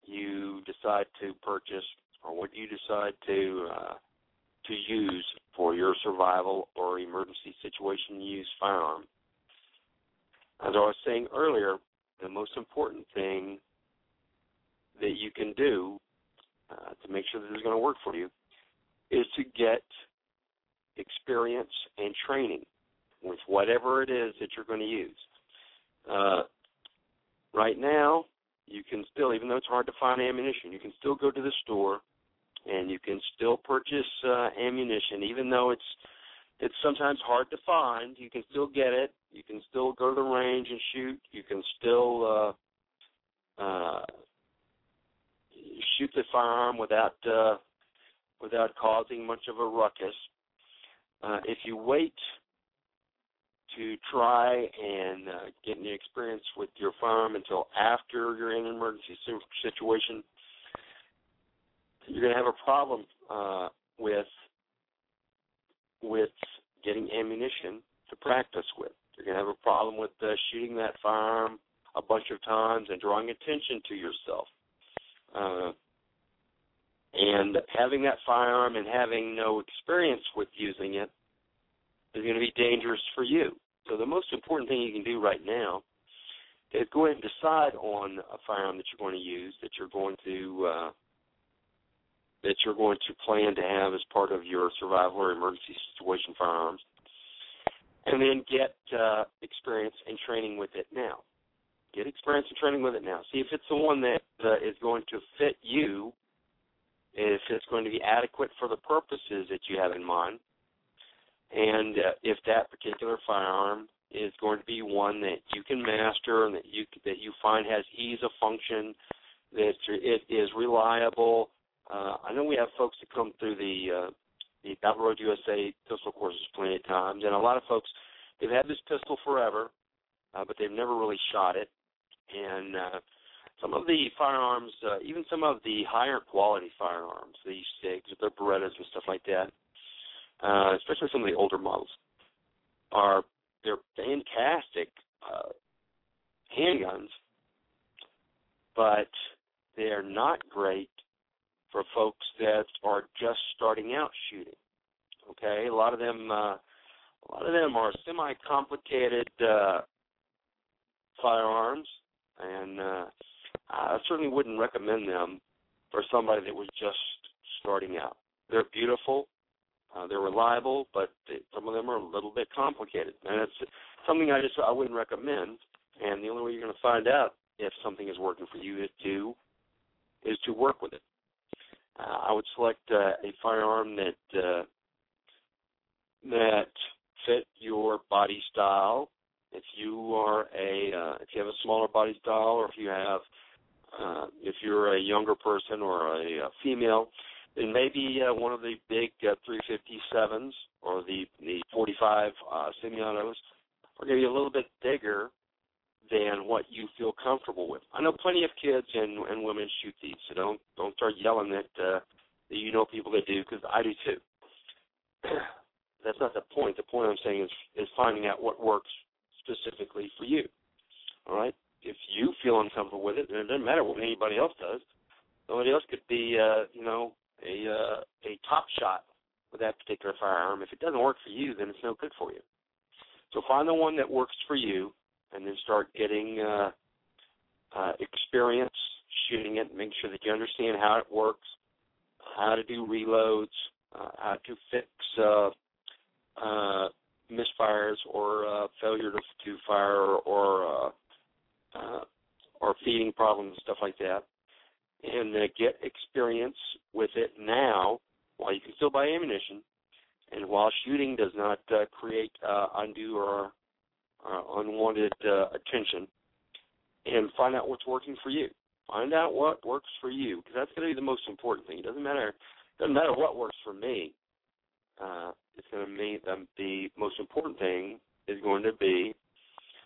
you decide to purchase or what you decide to uh, to use for your survival or emergency situation use firearm, as I was saying earlier, the most important thing that you can do uh, to make sure that it's going to work for you is to get experience and training with whatever it is that you're going to use. Uh, right now, you can still, even though it's hard to find ammunition, you can still go to the store and you can still purchase uh, ammunition, even though it's it's sometimes hard to find. You can still get it. You can still go to the range and shoot. You can still uh, uh, shoot the firearm without uh, without causing much of a ruckus. Uh, if you wait to try and uh, get any experience with your firearm until after you're in an emergency situation, you're going to have a problem uh, with with getting ammunition to practice with. You're going to have a problem with uh, shooting that firearm a bunch of times and drawing attention to yourself. Uh, and having that firearm and having no experience with using it is going to be dangerous for you. So the most important thing you can do right now is go ahead and decide on a firearm that you're going to use, that you're going to uh, that you're going to plan to have as part of your survival or emergency situation firearms, and then get uh, experience and training with it now. Get experience and training with it now. See if it's the one that uh, is going to fit you, if it's going to be adequate for the purposes that you have in mind, and uh, if that particular firearm is going to be one that you can master and that you that you find has ease of function, that it is reliable. Uh, I know we have folks that come through the uh, the Road USA pistol courses plenty of times, and a lot of folks they've had this pistol forever, uh, but they've never really shot it. And uh, some of the firearms, uh, even some of the higher quality firearms, the SIGs, the Berettas, and stuff like that, uh, especially some of the older models, are they're fantastic uh, handguns, but they're not great for folks that are just starting out shooting. Okay, a lot of them, uh, a lot of them are semi-complicated uh, firearms, and uh, I certainly wouldn't recommend them for somebody that was just starting out. They're beautiful, uh, they're reliable, but they, some of them are a little bit complicated, and it's something I just I wouldn't recommend. And the only way you're going to find out if something is working for you is to is to work with it. Uh, I would select uh, a firearm that uh, that fit your body style. If you are a uh, if you have a smaller body style, or if you have uh, if you're a younger person or a, a female, then maybe uh, one of the big uh, 357s or the the 45 uh, semi-autos are going to be a little bit bigger than what you feel comfortable with. I know plenty of kids and and women shoot these, so don't don't start yelling that uh, that you know people that do because I do too. That's not the point. The point I'm saying is is finding out what works specifically for you. All right. If you feel uncomfortable with it, then it doesn't matter what anybody else does. Somebody else could be, uh, you know, a uh, a top shot with that particular firearm. If it doesn't work for you, then it's no good for you. So find the one that works for you, and then start getting uh, uh, experience shooting it. Make sure that you understand how it works, how to do reloads, uh, how to fix uh, uh, misfires or uh, failure to, to fire or uh, uh, or feeding problems stuff like that, and uh, get experience with it now while you can still buy ammunition, and while shooting does not uh, create uh, undue or uh, unwanted uh, attention, and find out what's working for you. Find out what works for you because that's going to be the most important thing. It doesn't matter. Doesn't matter what works for me. Uh, it's going to mean the most important thing is going to be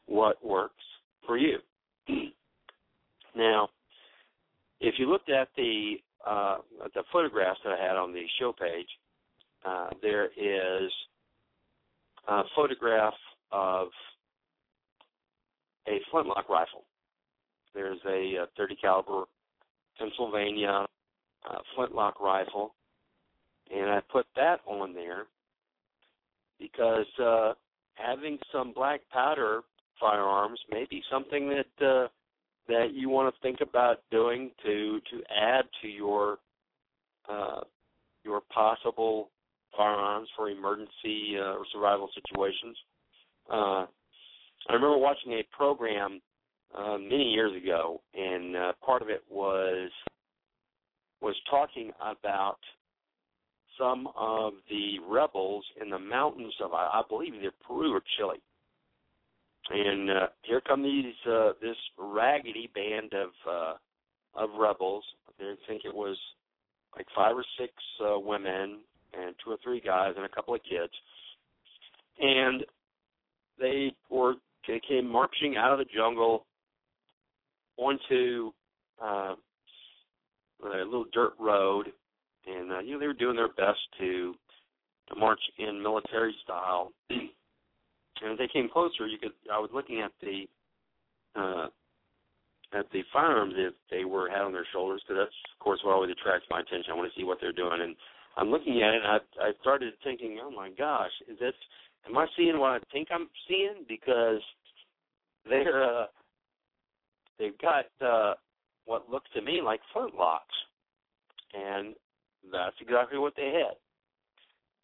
what works for you. now, if you looked at the uh, the photographs that I had on the show page, uh, there is a photograph of a flintlock rifle. There's a, a 30 caliber Pennsylvania uh, flintlock rifle, and I put that on there because uh, having some black powder firearms may be something that uh, that you want to think about doing to to add to your uh, your possible firearms for emergency uh, or survival situations. Uh, I remember watching a program uh, many years ago, and uh, part of it was was talking about some of the rebels in the mountains of I, believe either Peru or Chile. And uh, here come these uh, this raggedy band of uh, of rebels. I think it was like five or six uh, women and two or three guys and a couple of kids. And they were they came marching out of the jungle onto uh, a little dirt road, and uh, you know they were doing their best to to march in military style. and as they came closer, you could I was looking at the uh, at the firearms that they were had on their shoulders because that's of course what always attracts my attention. I want to see what they're doing, and I'm looking at it, and I I started thinking, oh my gosh, is this am I seeing what I think I'm seeing? Because they're uh, they've got uh, what looks to me like flintlocks, and that's exactly what they had.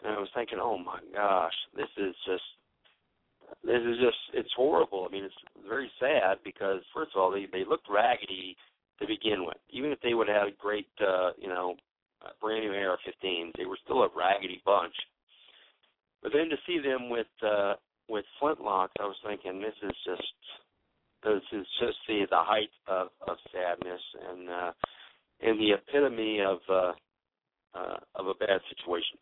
And I was thinking, oh my gosh, this is just this is just it's horrible. I mean, it's very sad because first of all, they they looked raggedy to begin with. Even if they would have had great, uh, you know, brand new AR-15s, they were still a raggedy bunch. But then to see them with uh, with flintlocks, I was thinking this is just this is just the the height of of sadness and uh, and the epitome of uh, uh, of a bad situation.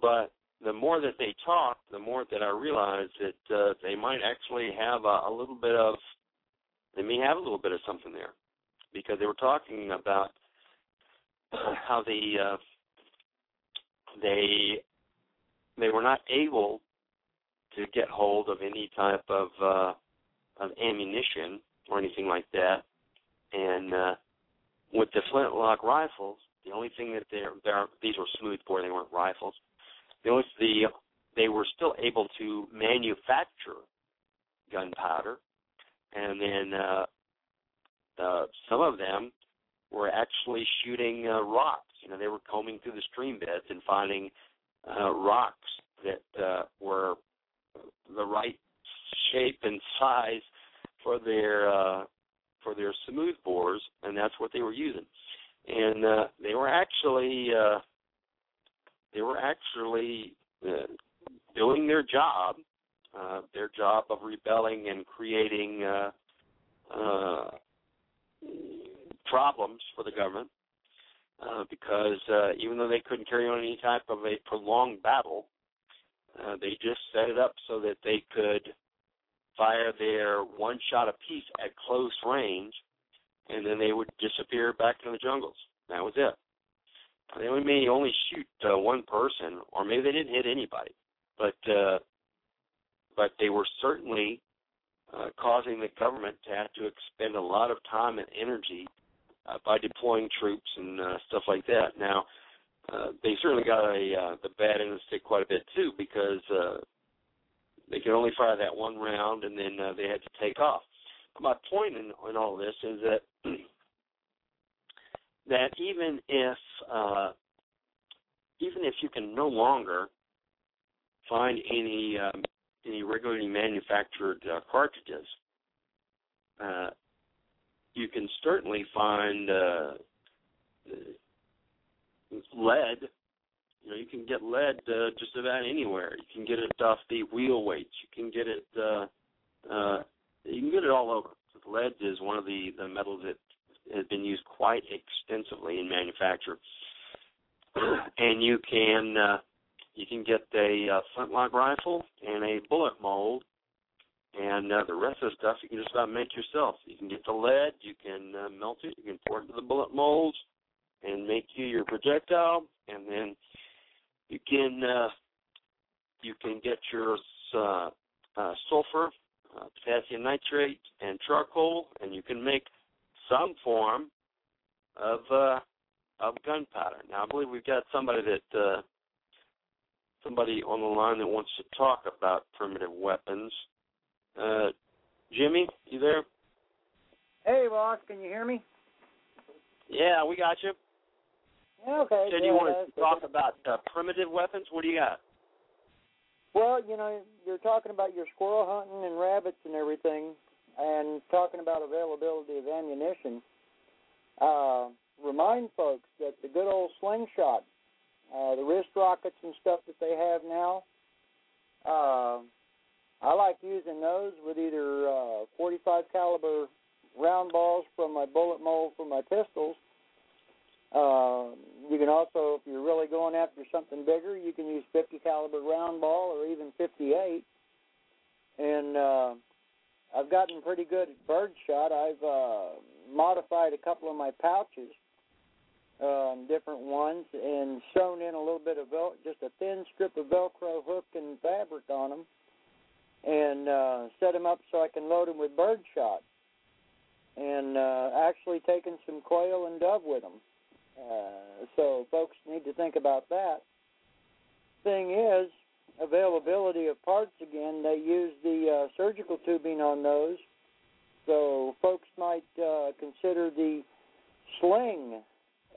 But the more that they talked, the more that I realized that uh, they might actually have a, a little bit of they may have a little bit of something there because they were talking about how the uh, they they were not able to get hold of any type of uh, of ammunition or anything like that, and uh, with the flintlock rifles, the only thing that they're, they're these were smoothbore, they weren't rifles. The only the they were still able to manufacture gunpowder, and then uh, uh, some of them were actually shooting uh, rocks. You know, they were combing through the stream beds and finding uh, rocks that uh, were the right shape and size for their uh, for their smooth bores, and that's what they were using. And uh, they were actually uh, they were actually uh, doing their job, uh, their job of rebelling and creating uh, uh, problems for the government. Uh, because uh, even though they couldn't carry on any type of a prolonged battle, uh, they just set it up so that they could fire their one shot apiece at close range, and then they would disappear back into the jungles. That was it. They may only shoot uh, one person, or maybe they didn't hit anybody, but uh, but they were certainly uh, causing the government to have to expend a lot of time and energy uh, by deploying troops and uh, stuff like that. Now, uh, they certainly got a uh, the bad end of the stick quite a bit too because uh, they could only fire that one round and then uh, they had to take off. My point in, in all this is that that even if uh, even if you can no longer find any um, any regularly manufactured uh, cartridges, uh, you can certainly find uh, lead. You know, you can get lead uh, just about anywhere. You can get it off the wheel weights. You can get it. You can get it all over. Lead is one of the the metals that has been used quite extensively in manufacture, and you can uh, you can get a uh, flintlock rifle and a bullet mold, and uh, the rest of the stuff you can just about make yourself. You can get the lead, you can uh, melt it, you can pour it into the bullet molds, and make you your projectile, and then you can uh, you can get your uh, uh, sulfur, uh, potassium nitrate, and charcoal, and you can make some form of uh, of gunpowder. Now, I believe we've got somebody that uh, somebody on the line that wants to talk about primitive weapons. Uh, Jimmy, you there? Hey, boss, can you hear me? Yeah, we got you. Okay. Said yeah, you wanted that's to talk about uh, primitive weapons. What do you got? Well, you know, you're talking about your squirrel hunting and rabbits and everything, and talking about availability of ammunition. Uh, remind folks that the good old slingshot, uh, the wrist rockets and stuff that they have now, uh, I like using those with either uh, 45 caliber round balls from my bullet mold for my pistols. Uh, you can also, if you're really going after something bigger, you can use 50 caliber round ball or even 58. And uh, I've gotten pretty good at bird shot. I've uh, modified a couple of my pouches, um, different ones, and sewn in a little bit of vel- just a thin strip of Velcro hook and fabric on them, and uh, set them up so I can load them with bird shot. And uh, actually taken some quail and dove with them. Uh, so folks need to think about that. Thing is, availability of parts again. They use the uh, surgical tubing on those, so folks might uh, consider the sling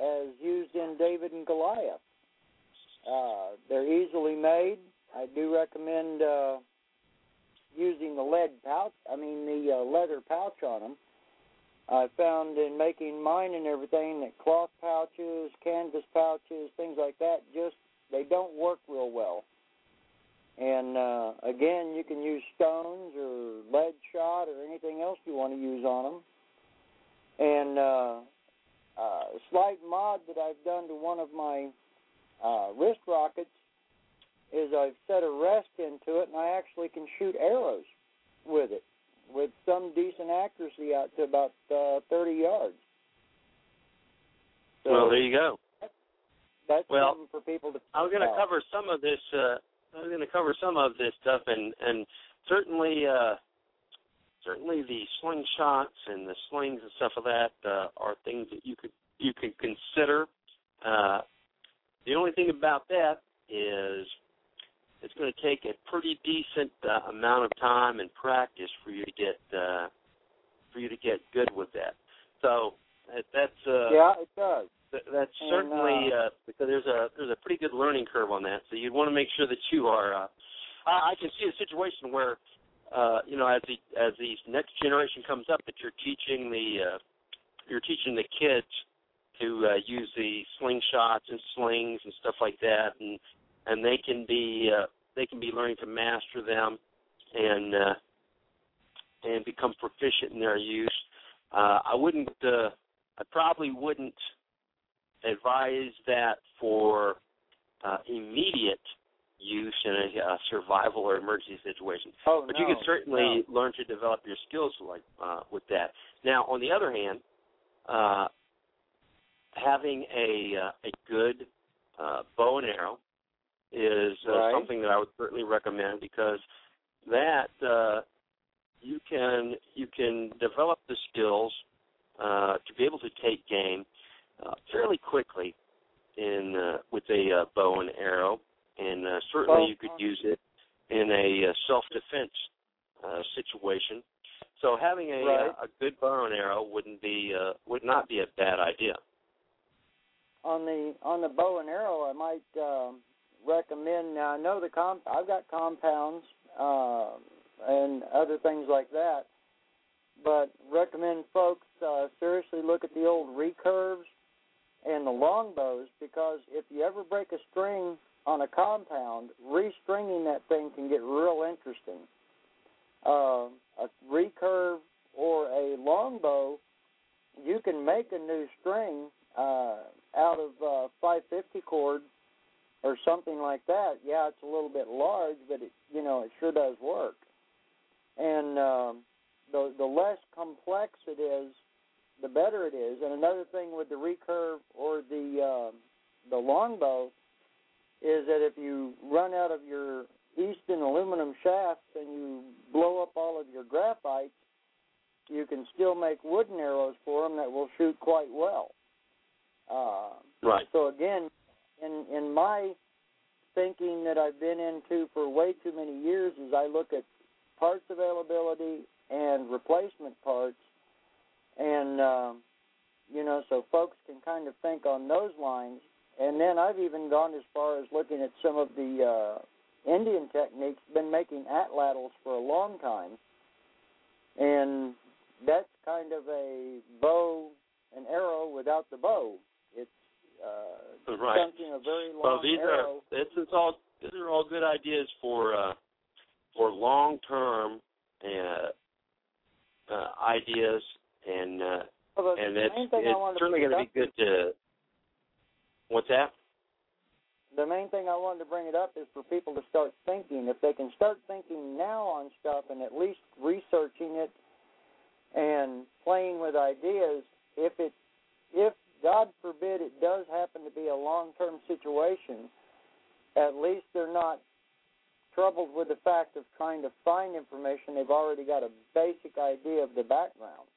as used in David and Goliath. Uh, they're easily made. I do recommend uh, using the lead pouch. I mean the uh, leather pouch on them. I found in making mine and everything that cloth pouches, canvas pouches, things like that, just they don't work real well. And uh, again, you can use stones or lead shot or anything else you want to use on them. And uh, uh, a slight mod that I've done to one of my uh, wrist rockets is I've set a rest into it, and I actually can shoot arrows with it with some decent accuracy out to about uh, 30 yards. So well, there you go. that's well, something for people to. I was going to cover some of this. Uh, I was going to cover some of this stuff, and and certainly, uh, certainly the slingshots and the slings and stuff of that uh, are things that you could you could consider. Uh, the only thing about that is it's going to take a pretty decent uh, amount of time and practice for you to get uh, for you to get good with that. So that's uh, Yeah, it does. Th- That's And, certainly uh, uh, because there's a there's a pretty good learning curve on that. So you'd want to make sure that you are. Uh, I, I can see a situation where, uh, you know, as the as the next generation comes up, that you're teaching the uh, you're teaching the kids to uh, use the slingshots and slings and stuff like that, and and they can be uh, they can be learning to master them and uh, and become proficient in their use. Uh, I wouldn't. Uh, I probably wouldn't advise that for uh, immediate use in a, a survival or emergency situation. Oh, But no, you can certainly learn to develop your skills like uh, with that. Now, on the other hand, uh, having a uh, a good uh, bow and arrow is uh, Right. something that I would certainly recommend because that uh, you can you can develop the skills uh, to be able to take game uh, fairly quickly in uh, with a uh, bow and arrow, and uh, certainly Well, you could use it in a uh, self defense uh, situation. So having a Right. a good bow and arrow wouldn't be uh, would not be a bad idea. on the on the bow and arrow, I might um, recommend. Now I know the comp. I've got compounds uh, and other things like that, but recommend folks uh, seriously look at the old recurves and the longbows because if you ever break a string on a compound, restringing that thing can get real interesting. Uh, a recurve or a longbow, you can make a new string uh, out of uh, 550 cord or something like that. Yeah, it's a little bit large, but it you know it sure does work. And um, the the less complex it is, the better it is. And another thing with the recurve or the uh, the longbow is that if you run out of your Easton aluminum shafts and you blow up all of your graphites, you can still make wooden arrows for them that will shoot quite well. Uh, Right. so again, in in my thinking that I've been into for way too many years is I look at parts availability and replacement parts, and um, you know, so folks can kind of think on those lines. And then I've even gone as far as looking at some of the uh, Indian techniques. Been making atlatls for a long time, and that's kind of a bow and arrow without the bow. It's uh, Right. a very long Well, these arrow. are this is all these are all good ideas for uh, for long term uh, uh, ideas, and uh, Well, and main it's thing it's certainly going to be good to. What's that? the main thing I wanted to bring it up is for people to start thinking. If they can start thinking now on stuff and at least researching it and playing with ideas, if it if God forbid it does happen to be a long term situation, at least they're not troubled with the fact of trying to find information. They've already got a basic idea of the background.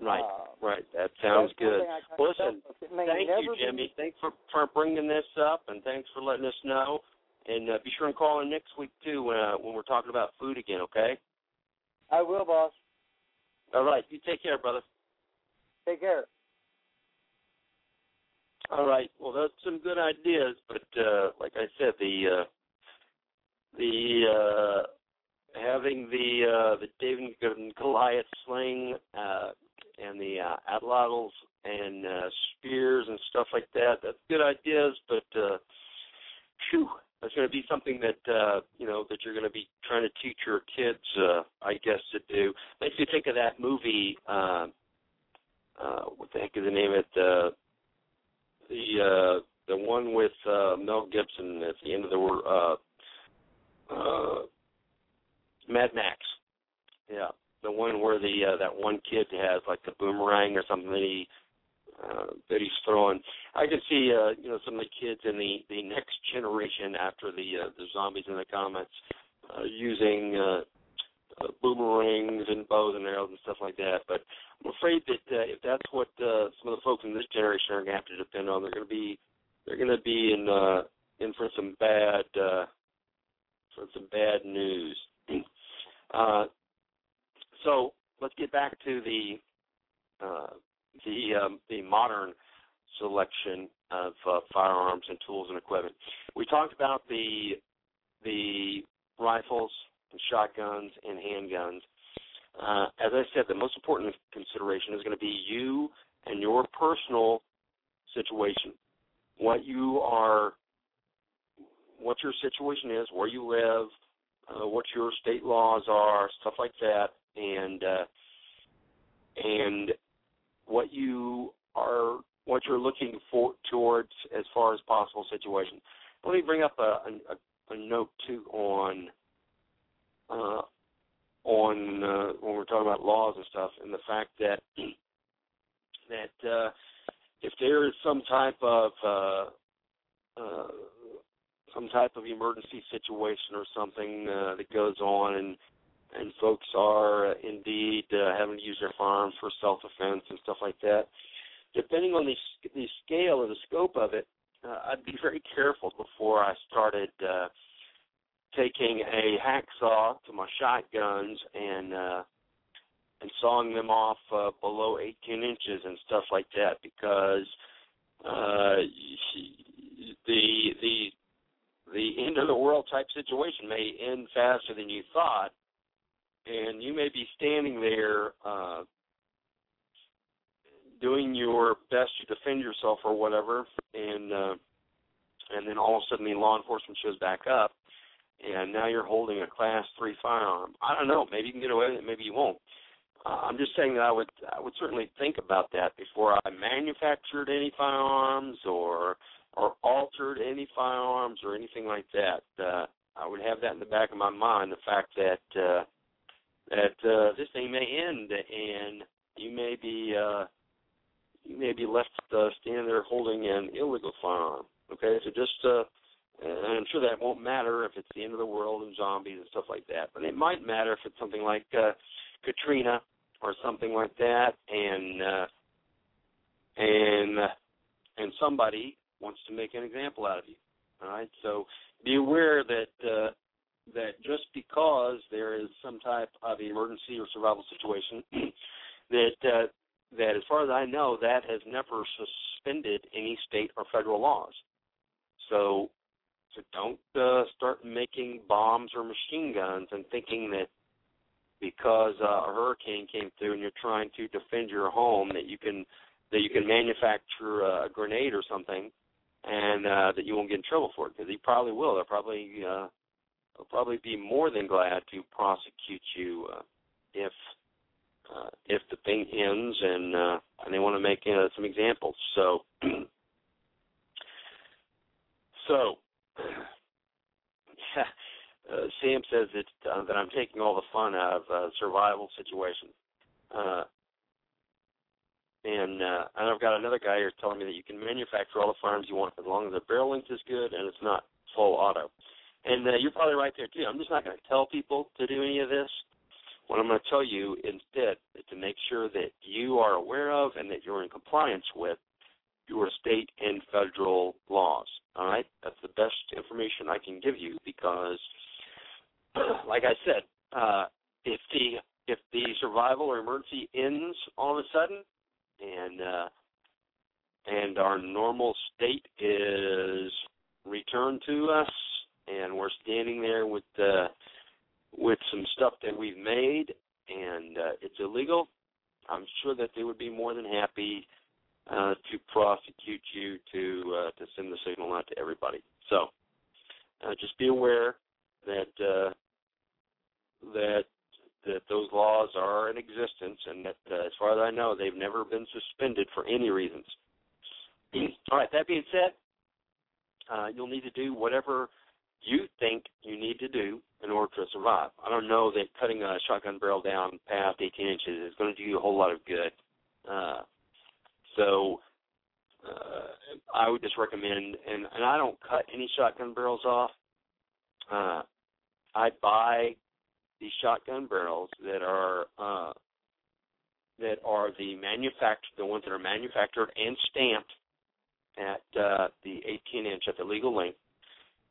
Right, Uh, right. That sounds good. thing I kind of Well, listen, felt it may Thank you, be- Jimmy. Thanks for for bringing this up, and thanks for letting us know. And uh, be sure and call in next week too when uh, when we're talking about food again. Okay. I will, boss. All right. You take care, brother. Take care. All right. Well, that's some good ideas, but uh, like I said, the uh, the uh, having the uh, the David and Goliath sling uh, and the uh, atlatls and uh, spears and stuff like that. That's good ideas, but uh, phew, that's going to be something that uh, you know that you're going to be trying to teach your kids, uh, I guess, to do. Makes me think of that movie. Uh, uh, what the heck is the name of it? Uh, the uh, the one with uh, Mel Gibson at the end of the uh, uh, Mad Max. Yeah, the one where the uh, that one kid has like the boomerang or something that he uh, that he's throwing. I can see uh, you know some of the kids in the the next generation after the uh, the zombies in the comments uh, using uh, uh, boomerangs and bows and arrows and stuff like that. But I'm afraid that uh, if that's what uh, some of the folks in this generation are going to have to depend on, they're going to be they're going to be in uh, in for some bad uh, for some bad news. uh, so let's get back to the uh, the um, the modern selection of uh, firearms and tools and equipment. We talked about the the rifles shotguns and handguns. Uh, as I said, the most important consideration is going to be you and your personal situation, what you are, what your situation is, where you live, uh, what your state laws are, stuff like that, and uh, and what you are, what you're looking for towards as far as possible situation. Let me bring up a, a, a note too on uh, on uh, when we're talking about laws and stuff, and the fact that that uh, if there is some type of uh, uh, some type of emergency situation or something uh, that goes on, and and folks are uh, indeed uh, having to use their firearms for self-defense and stuff like that. Depending on the the scale or the scope of it, uh, I'd be very careful before I started uh, taking a hacksaw to my shotguns and uh, and sawing them off uh, below 18 inches and stuff like that because uh, the the the end of the world type situation may end faster than you thought, and you may be standing there uh, doing your best to defend yourself or whatever, and uh, and then all of a sudden the law enforcement shows back up, and now you're holding a class three firearm. I don't know. Maybe you can get away with it. Maybe you won't. Uh, I'm just saying that I would I would certainly think about that before I manufactured any firearms or or altered any firearms or anything like that. Uh, I would have that in the back of my mind. The fact that uh, that uh, this thing may end and you may be uh, you may be left uh, standing there holding an illegal firearm. Okay, so just uh, and I'm sure that won't matter if it's the end of the world and zombies and stuff like that, but it might matter if it's something like uh, Katrina or something like that, and uh, and uh, and somebody wants to make an example out of you. All right, so be aware that uh, that just because there is some type of emergency or survival situation, that uh, that as far as I know, that has never suspended any state or federal laws. So so don't uh, start making bombs or machine guns and thinking that because uh, a hurricane came through and you're trying to defend your home that you can that you can manufacture a grenade or something and uh, that you won't get in trouble for it because you probably will. They'll probably uh, they'll probably be more than glad to prosecute you uh, if uh, if the thing ends and uh, and they want to make uh, some examples. So so uh, Sam says that uh, that I'm taking all the fun out of uh, survival situations. Uh, and uh, and I've got another guy here telling me that you can manufacture all the firearms you want as long as the barrel length is good and it's not full auto. And uh, you're probably right there too. I'm just not going to tell people to do any of this. What I'm going to tell you instead is to make sure that you are aware of and that you're in compliance with your state and federal laws. All right, that's the best information I can give you because, like I said, uh, if the if the survival or emergency ends all of a sudden, and uh, and our normal state is returned to us, and we're standing there with uh, with some stuff that we've made, and uh, it's illegal, I'm sure that they would be more than happy uh, to prosecute you to uh, to send the signal out to everybody. So uh, just be aware that uh, that that those laws are in existence, and that uh, as far as I know, they've never been suspended for any reasons. All right. That being said, uh, you'll need to do whatever you think you need to do in order to survive. I don't know that cutting a shotgun barrel down past 18 inches is going to do you a whole lot of good. Uh, so uh, I would just recommend, and, and I don't cut any shotgun barrels off. Uh, I buy these shotgun barrels that are uh, that are the manufactured, the ones that are manufactured and stamped at uh, the 18 inch at the legal length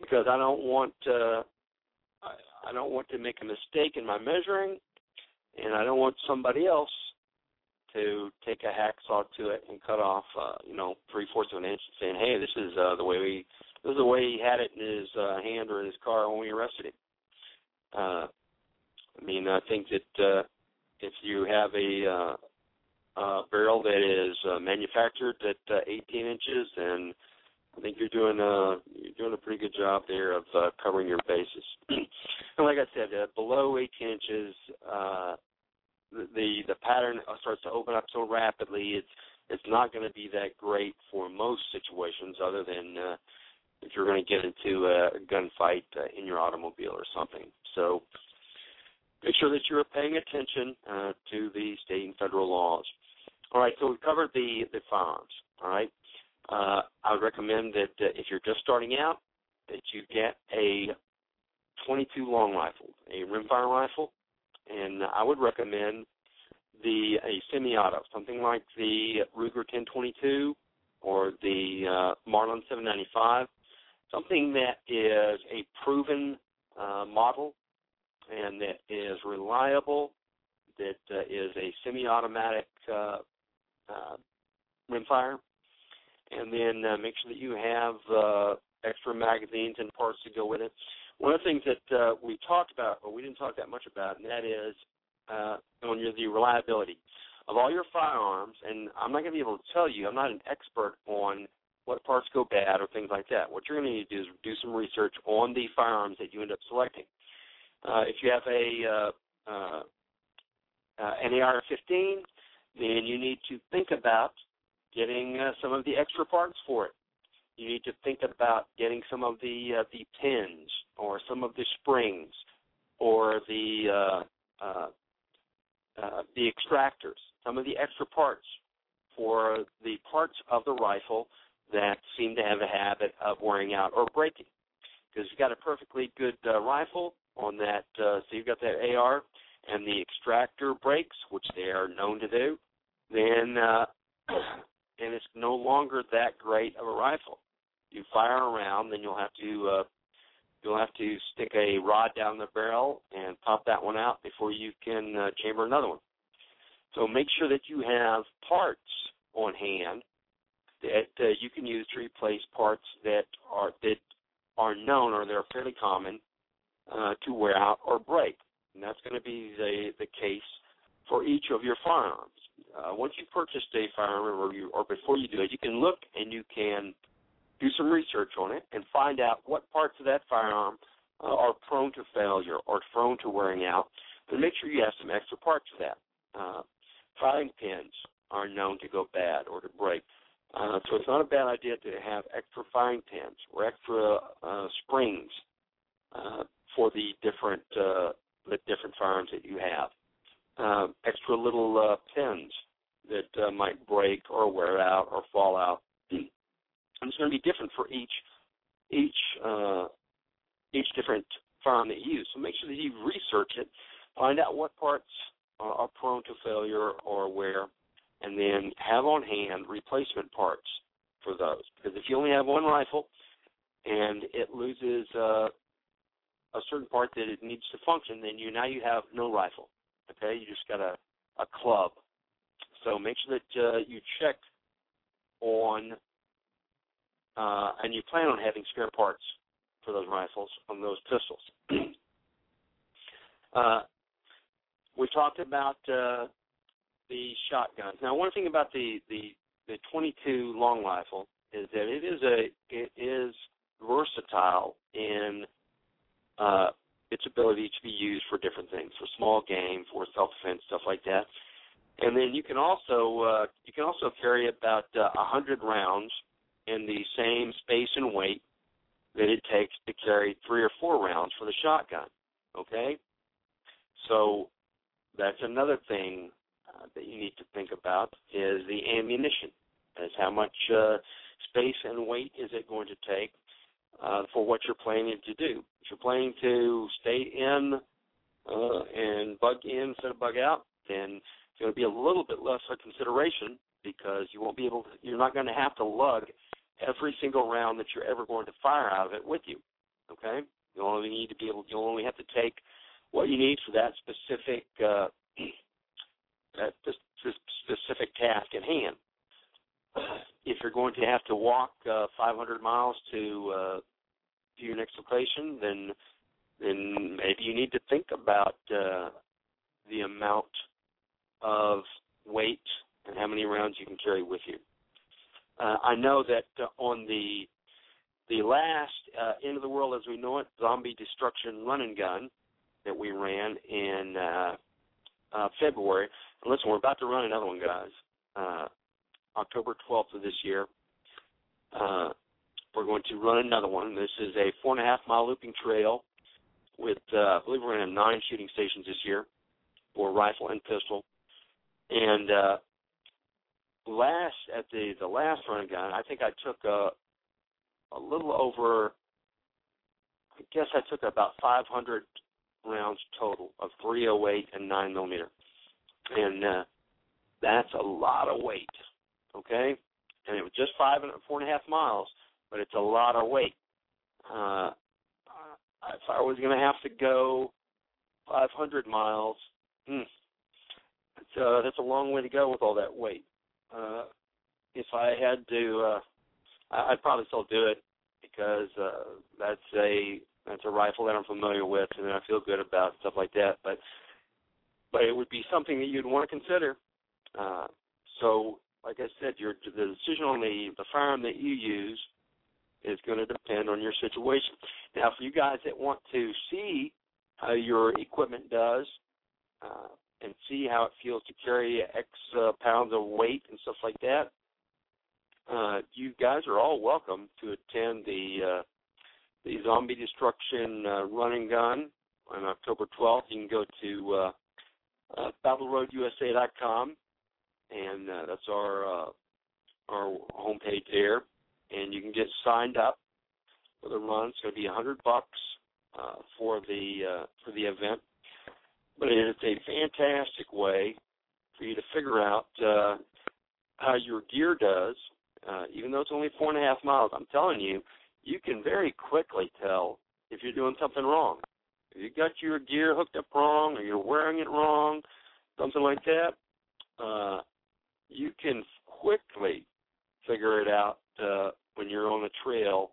because I don't want uh, I, I don't want to make a mistake in my measuring, and I don't want somebody else to take a hacksaw to it and cut off uh, you know three fourths of an inch, and saying, "Hey, this is uh, the way we this is the way he had it in his uh, hand or in his car when we arrested him." Uh, I mean, I think that uh, if you have a uh, uh, barrel that is uh, manufactured at uh, 18 inches, then I think you're doing a you're doing a pretty good job there of uh, covering your bases. and like I said, uh, below 18 inches, uh, the, the pattern starts to open up so rapidly. It's it's not going to be that great for most situations, other than uh, if you're going to get into a gunfight uh, in your automobile or something. So make sure that you're paying attention uh, to the state and federal laws. All right, so we've covered the the firearms. All right, uh, I would recommend that uh, if you're just starting out, that you get a 22 long rifle, a rimfire rifle, and I would recommend the a semi-auto, something like the Ruger 1022 or the uh, Marlin 795, something that is a proven uh, model and that is reliable, that uh, is a semi-automatic uh, uh, rimfire, and then uh, make sure that you have uh, extra magazines and parts to go with it. One of the things that uh, we talked about, but we didn't talk that much about, and that is uh, on your, the reliability of all your firearms. And I'm not going to be able to tell you. I'm not an expert on what parts go bad or things like that. What you're going to need to do is do some research on the firearms that you end up selecting. Uh, if you have a uh, uh, uh, an AR-15, then you need to think about getting uh, some of the extra parts for it. You need to think about getting some of the uh, the pins or some of the springs or the uh, uh, uh, the extractors, some of the extra parts for the parts of the rifle that seem to have a habit of wearing out or breaking. Because you've got a perfectly good uh, rifle on that, uh, so you've got that AR, and the extractor breaks, which they are known to do, then uh, and it's no longer that great of a rifle. You fire around, then you'll have to uh, you'll have to stick a rod down the barrel and pop that one out before you can uh, chamber another one. So make sure that you have parts on hand that uh, you can use to replace parts that are that are known or they're fairly common uh, to wear out or break. And that's going to be the the case for each of your firearms uh, once you purchase a firearm or you or before you do it, you can look and you can do some research on it and find out what parts of that firearm uh, are prone to failure or prone to wearing out. But make sure you have some extra parts of that. Uh, firing pins are known to go bad or to break. Uh, so it's not a bad idea to have extra firing pins or extra uh, springs uh, for the different uh, the different firearms that you have uh, extra little uh, pins that uh, might break or wear out or fall out. And it's going to be different for each each uh, each different farm that you use. So make sure that you research it, find out what parts are, are prone to failure or wear, and then have on hand replacement parts for those. Because if you only have one rifle and it loses uh, a certain part that it needs to function, then you now you have no rifle. Okay, you just got a a club. So make sure that uh, you check on, uh, and you plan on having spare parts for those rifles on those pistols. uh, we talked about uh, the shotguns. Now, one thing about the the the 22 long rifle is that it is a it is versatile in uh, its ability to be used for different things, for small game, for self defense, stuff like that. And then you can also uh, you can also carry about uh, a uh, hundred rounds in the same space and weight that it takes to carry three or four rounds for the shotgun. Okay, so that's another thing uh, that you need to think about is the ammunition. Is how much uh, space and weight is it going to take uh, for what you're planning to do? If you're planning to stay in uh, and bug in instead of bug out, then it's going to be a little bit less of a consideration because you won't be able to. You're not going to have to lug every single round that you're ever going to fire out of it with you. Okay, you only need to be able. You'll only have to take what you need for that specific uh, that specific task at hand. If you're going to have to walk uh, 500 miles to uh, to your next location, then then maybe you need to think about uh, the amount of weight and how many rounds you can carry with you. Uh, I know that uh, on the the last uh, end of the world as we know it, zombie destruction run and gun that we ran in uh, uh, February. And listen, we're about to run another one, guys. Uh, October 12th of this year. Uh, we're going to run another one. This is a four and a half mile looping trail with, uh, I believe we're going to have nine shooting stations this year for rifle and pistol. And uh, last at the the last run gun, I think I took a a little over. I guess I took about 500 rounds total of 308 and 9 millimeter, and uh, that's a lot of weight. Okay, and it was just five and four and a half miles, but it's a lot of weight. Uh, if I was going to have to go 500 miles, hmm, that's, uh, that's a long way to go with all that weight. Uh, if I had to, uh, I'd probably still do it because uh, that's a that's a rifle that I'm familiar with and I feel good about stuff like that. But but it would be something that you'd want to consider. Uh, so, like I said, your the decision on the the firearm that you use is going to depend on your situation. Now, for you guys that want to see how your equipment does uh, and see how it feels to carry X uh, pounds of weight and stuff like that, uh, you guys are all welcome to attend the uh, the Zombie Destruction uh, Run and Gun on October 12th. You can go to uh, uh, BattleRoadUSA.com, and uh, that's our uh, our homepage there and you can get signed up for the run. It's going to be hundred bucks uh, for the uh, for the event, but it is a fantastic way for you to figure out uh, how your gear does. Uh, even though it's only four and a half miles, I'm telling you, you can very quickly tell if you're doing something wrong. If you got your gear hooked up wrong, or you're wearing it wrong, something like that, uh, you can quickly figure it out uh, when you're on a trail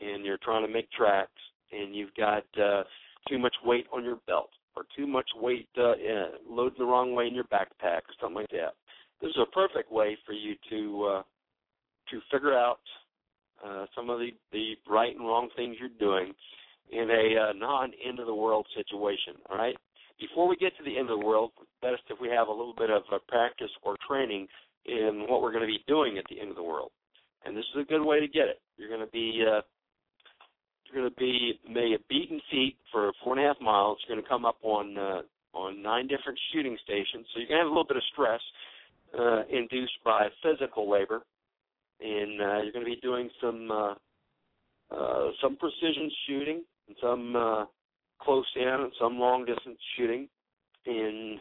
and you're trying to make tracks and you've got uh, too much weight on your belt or too much weight uh, in, loading the wrong way in your backpack or something like that. This is a perfect way for you to uh, to figure out uh, some of the, the right and wrong things you're doing in a uh, non end of the world situation. All right. Before we get to the end of the world, best if we have a little bit of uh, practice or training in what we're going to be doing at the end of the world and this is a good way to get it. You're going to be uh, going to be maybe a beaten feet for four and a half miles. You're going to come up on uh, on nine different shooting stations, so you're going to have a little bit of stress uh, induced by physical labor, and uh, you're going to be doing some uh, uh, some precision shooting and some uh, close in and some long distance shooting, and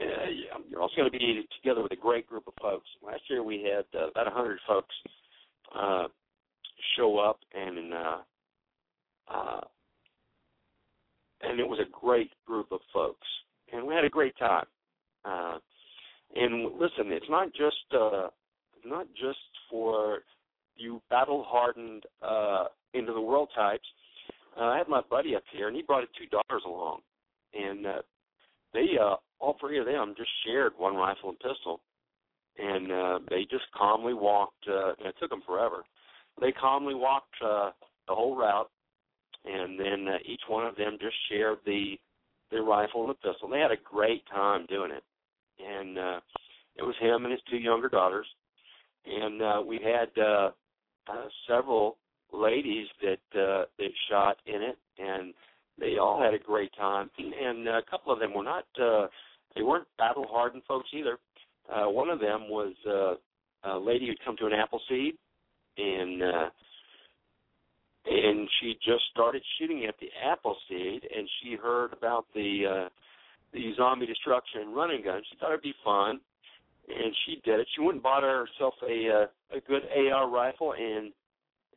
uh, you're also going to be together with a great group of folks. Last year we had uh, about 100 folks uh, show up and uh, uh, and it was a great group of folks, and we had a great time. Uh, and listen, it's not just uh, not just for you battle hardened uh, into the world types. Uh, I had my buddy up here, and he brought his two daughters along, and uh, they uh, all three of them just shared one rifle and pistol, and uh, they just calmly walked. Uh, and it took them forever. They calmly walked uh, the whole route, and then uh, each one of them just shared the their rifle and the pistol. They had a great time doing it, and uh, it was him and his two younger daughters, and uh, we had uh, uh, several ladies that uh, that shot in it, and they all had a great time. And a couple of them were not uh, they weren't battle hardened folks either. Uh, one of them was uh, a lady who'd come to an Appleseed, and uh, and she just started shooting at the Appleseed, and she heard about the uh, the zombie destruction running gun. She thought it'd be fun, and she did it. She went and bought herself a uh, a good AR rifle, and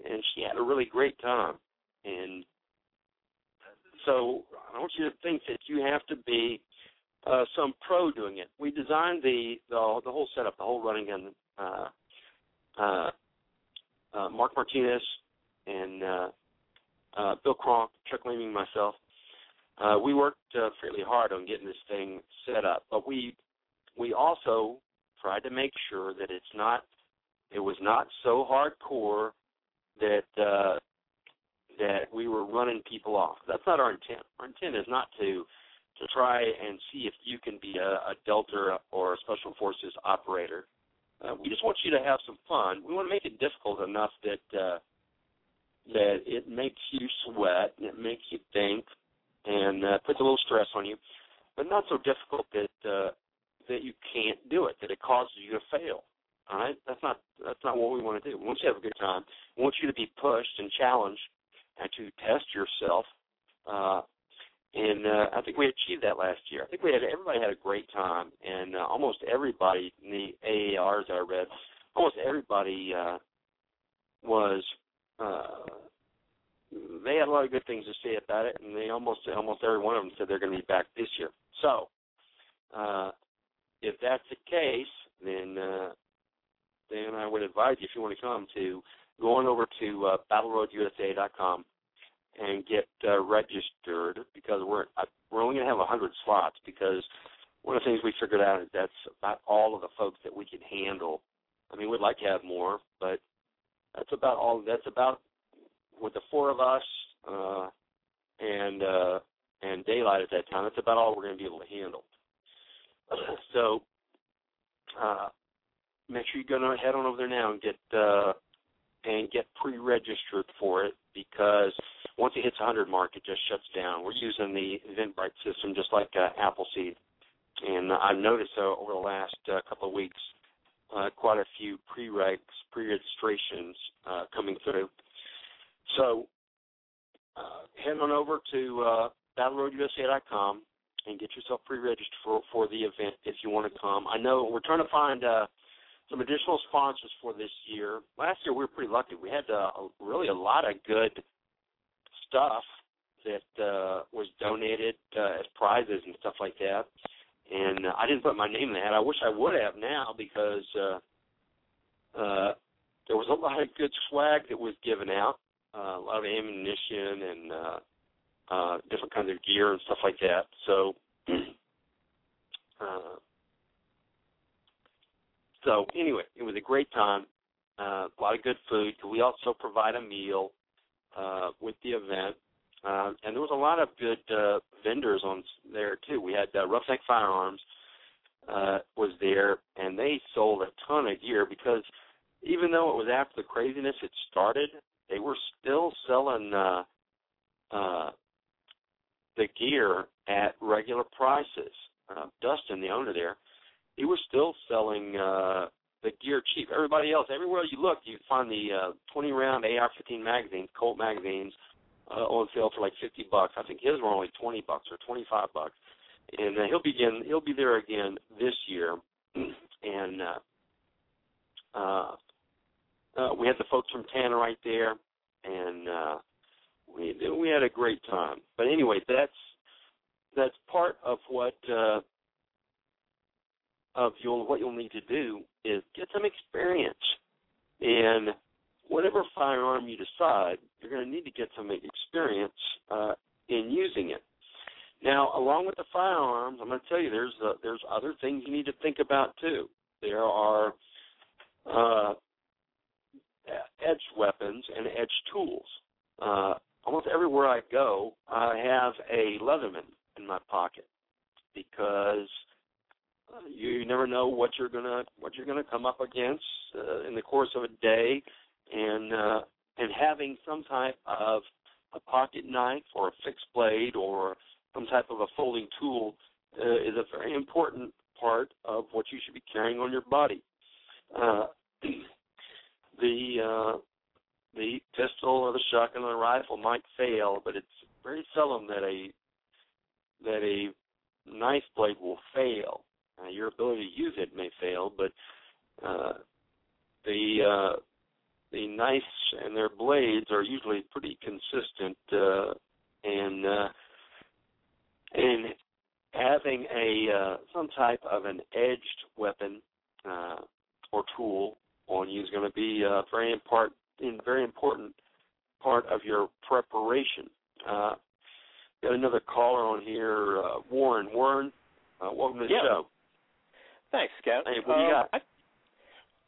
and she had a really great time. And so I want you to think that you have to be uh, some pro doing it. We designed the the, the whole setup, the whole running gun. Uh, uh, uh, Mark Martinez and uh, uh, Bill Kronk, Chuck Leeming, myself. Uh, we worked uh, fairly hard on getting this thing set up, but we we also tried to make sure that it's not it was not so hardcore that uh, that we were running people off. That's not our intent. Our intent is not to to try and see if you can be a, a Delta or a Special Forces operator. Uh, we just want you to have some fun. We want to make it difficult enough that uh, that it makes you sweat and it makes you think and uh, puts a little stress on you, but not so difficult that uh, that you can't do it, that it causes you to fail. All right, that's not that's not what we want to do. We want you to have a good time. We want you to be pushed and challenged and to test yourself. Uh, and uh, I think we achieved that last year. I think we had everybody had a great time, and uh, almost everybody in the AARs I read, almost everybody uh, was. Uh, they had a lot of good things to say about it, and they almost almost every one of them said they're going to be back this year. So, uh, if that's the case, then uh, then I would advise you if you want to come to go on over to uh, battleroadusa.com and get uh, registered because we're uh, we're only going to have a hundred slots because one of the things we figured out is that's about all of the folks that we can handle. I mean, we'd like to have more, but that's about all. That's about with the four of us uh, and uh, and daylight at that time. That's about all we're going to be able to handle. so uh, make sure you go on, head on over there now and get uh, and get pre-registered for it because once it hits 100 mark, it just shuts down. We're using the Eventbrite system just like uh, Appleseed, and I've noticed uh, over the last uh, couple of weeks uh, quite a few pre-regs, pre-registrations uh, coming through. So uh, head on over to uh, battleroadusa.com and get yourself pre-registered for for the event if you want to come. I know we're trying to find uh, some additional sponsors for this year. Last year we were pretty lucky. We had uh, really a lot of good stuff that uh, was donated uh, as prizes and stuff like that. And I didn't put my name in the hat. I wish I would have now because uh, uh, there was a lot of good swag that was given out, uh, a lot of ammunition and uh, uh, different kinds of gear and stuff like that. So. uh, so anyway, it was a great time. Uh, a lot of good food. We also provide a meal uh, with the event, uh, and there was a lot of good uh, vendors on there too. We had uh, Roughneck Firearms uh, was there, and they sold a ton of gear because even though it was after the craziness had started, they were still selling uh, uh, the gear at regular prices. Uh, Dustin, the owner there, he was still selling uh the gear cheap. Everybody else, everywhere you look, you find the uh 20 round AR-15 magazines, Colt magazines, uh, on sale for like 50 bucks. I think his were only 20 bucks or 25 bucks. And uh, he'll begin. He'll be there again this year. and uh, uh, uh, we had the folks from Tannerite right there, and uh, we we had a great time. But anyway, that's that's part of what uh, of you'll what you'll need to do is get some experience in whatever firearm you decide. You're going to need to get some experience uh, in using it. Now, along with the firearms, I'm going to tell you there's uh, there's other things you need to think about too. There are uh, edge weapons and edge tools. Uh, almost everywhere I go, I have a Leatherman in my pocket because uh, you never know what you're gonna what you're gonna come up against uh, in the course of a day, and uh, and having some type of a pocket knife or a fixed blade or some type of a folding tool uh, is a very important part of what you should be carrying on your body. Uh, the uh, the pistol or the shotgun or the rifle might fail, but it's very seldom that a that a knife blade will fail. Uh, your ability to use it may fail, but uh, the uh, the knives and their blades are usually pretty consistent, uh, and uh, and having a uh, some type of an edged weapon uh, or tool on you is going to be uh, very important, very important part of your preparation. Uh, got another caller on here, uh, Warren. Warren, uh, welcome to the Yeah. show. Thanks, Scout. Hey, what do you Um, got? I,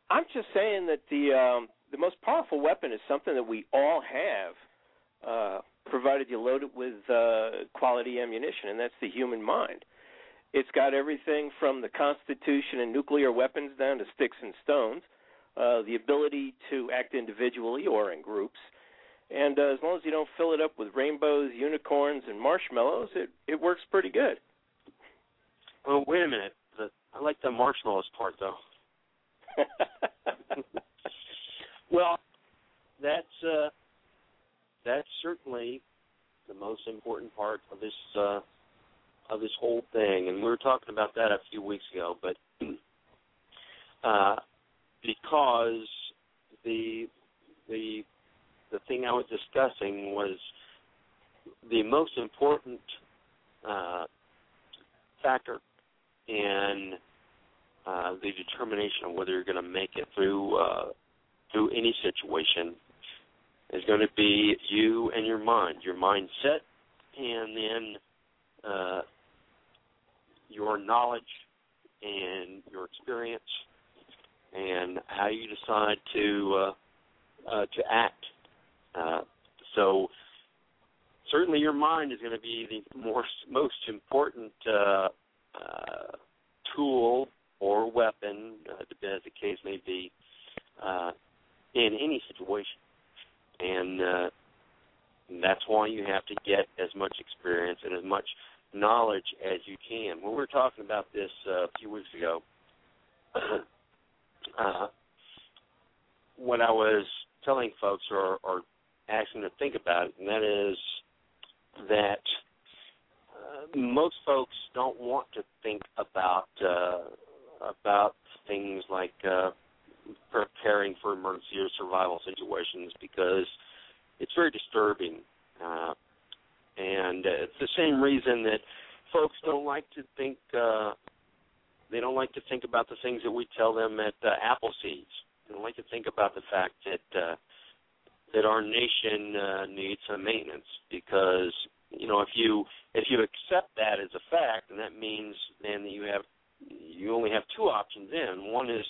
I'm just saying that the um, the most powerful weapon is something that we all have, uh, provided you load it with uh, quality ammunition, and that's the human mind. It's got everything from the Constitution and nuclear weapons down to sticks and stones, uh, the ability to act individually or in groups, and uh, as long as you don't fill it up with rainbows, unicorns, and marshmallows, it it works pretty good. Well, wait a minute. The, I like the marshmallows part though. well, that's uh, that's certainly the most important part of this uh, of this whole thing, and we were talking about that a few weeks ago. But uh, because the the the thing I was discussing was the most important uh, factor in uh, the determination of whether you're going to make it through uh, through any situation is going to be you and your mind, your mindset, and then uh, your knowledge and your experience, and how you decide to uh, uh, to act. Uh, so certainly, your mind is going to be the more, most important uh, uh, tool or weapon, uh, as the case may be, uh, in any situation. And uh, that's why you have to get as much experience and as much knowledge as you can. When we were talking about this uh, a few weeks ago, uh, what I was telling folks or, or asking to think about, it, and that is that uh, most folks don't want to think about uh, about things like uh, preparing for emergency or survival situations because it's very disturbing, uh, and uh, it's the same reason that folks don't like to think. Uh, they don't like to think about the things that we tell them at uh, Appleseeds. They don't like to think about the fact that uh, that our nation uh, needs some maintenance because you know if you if you accept that as a fact, then that means then that you have you only have two options. In one is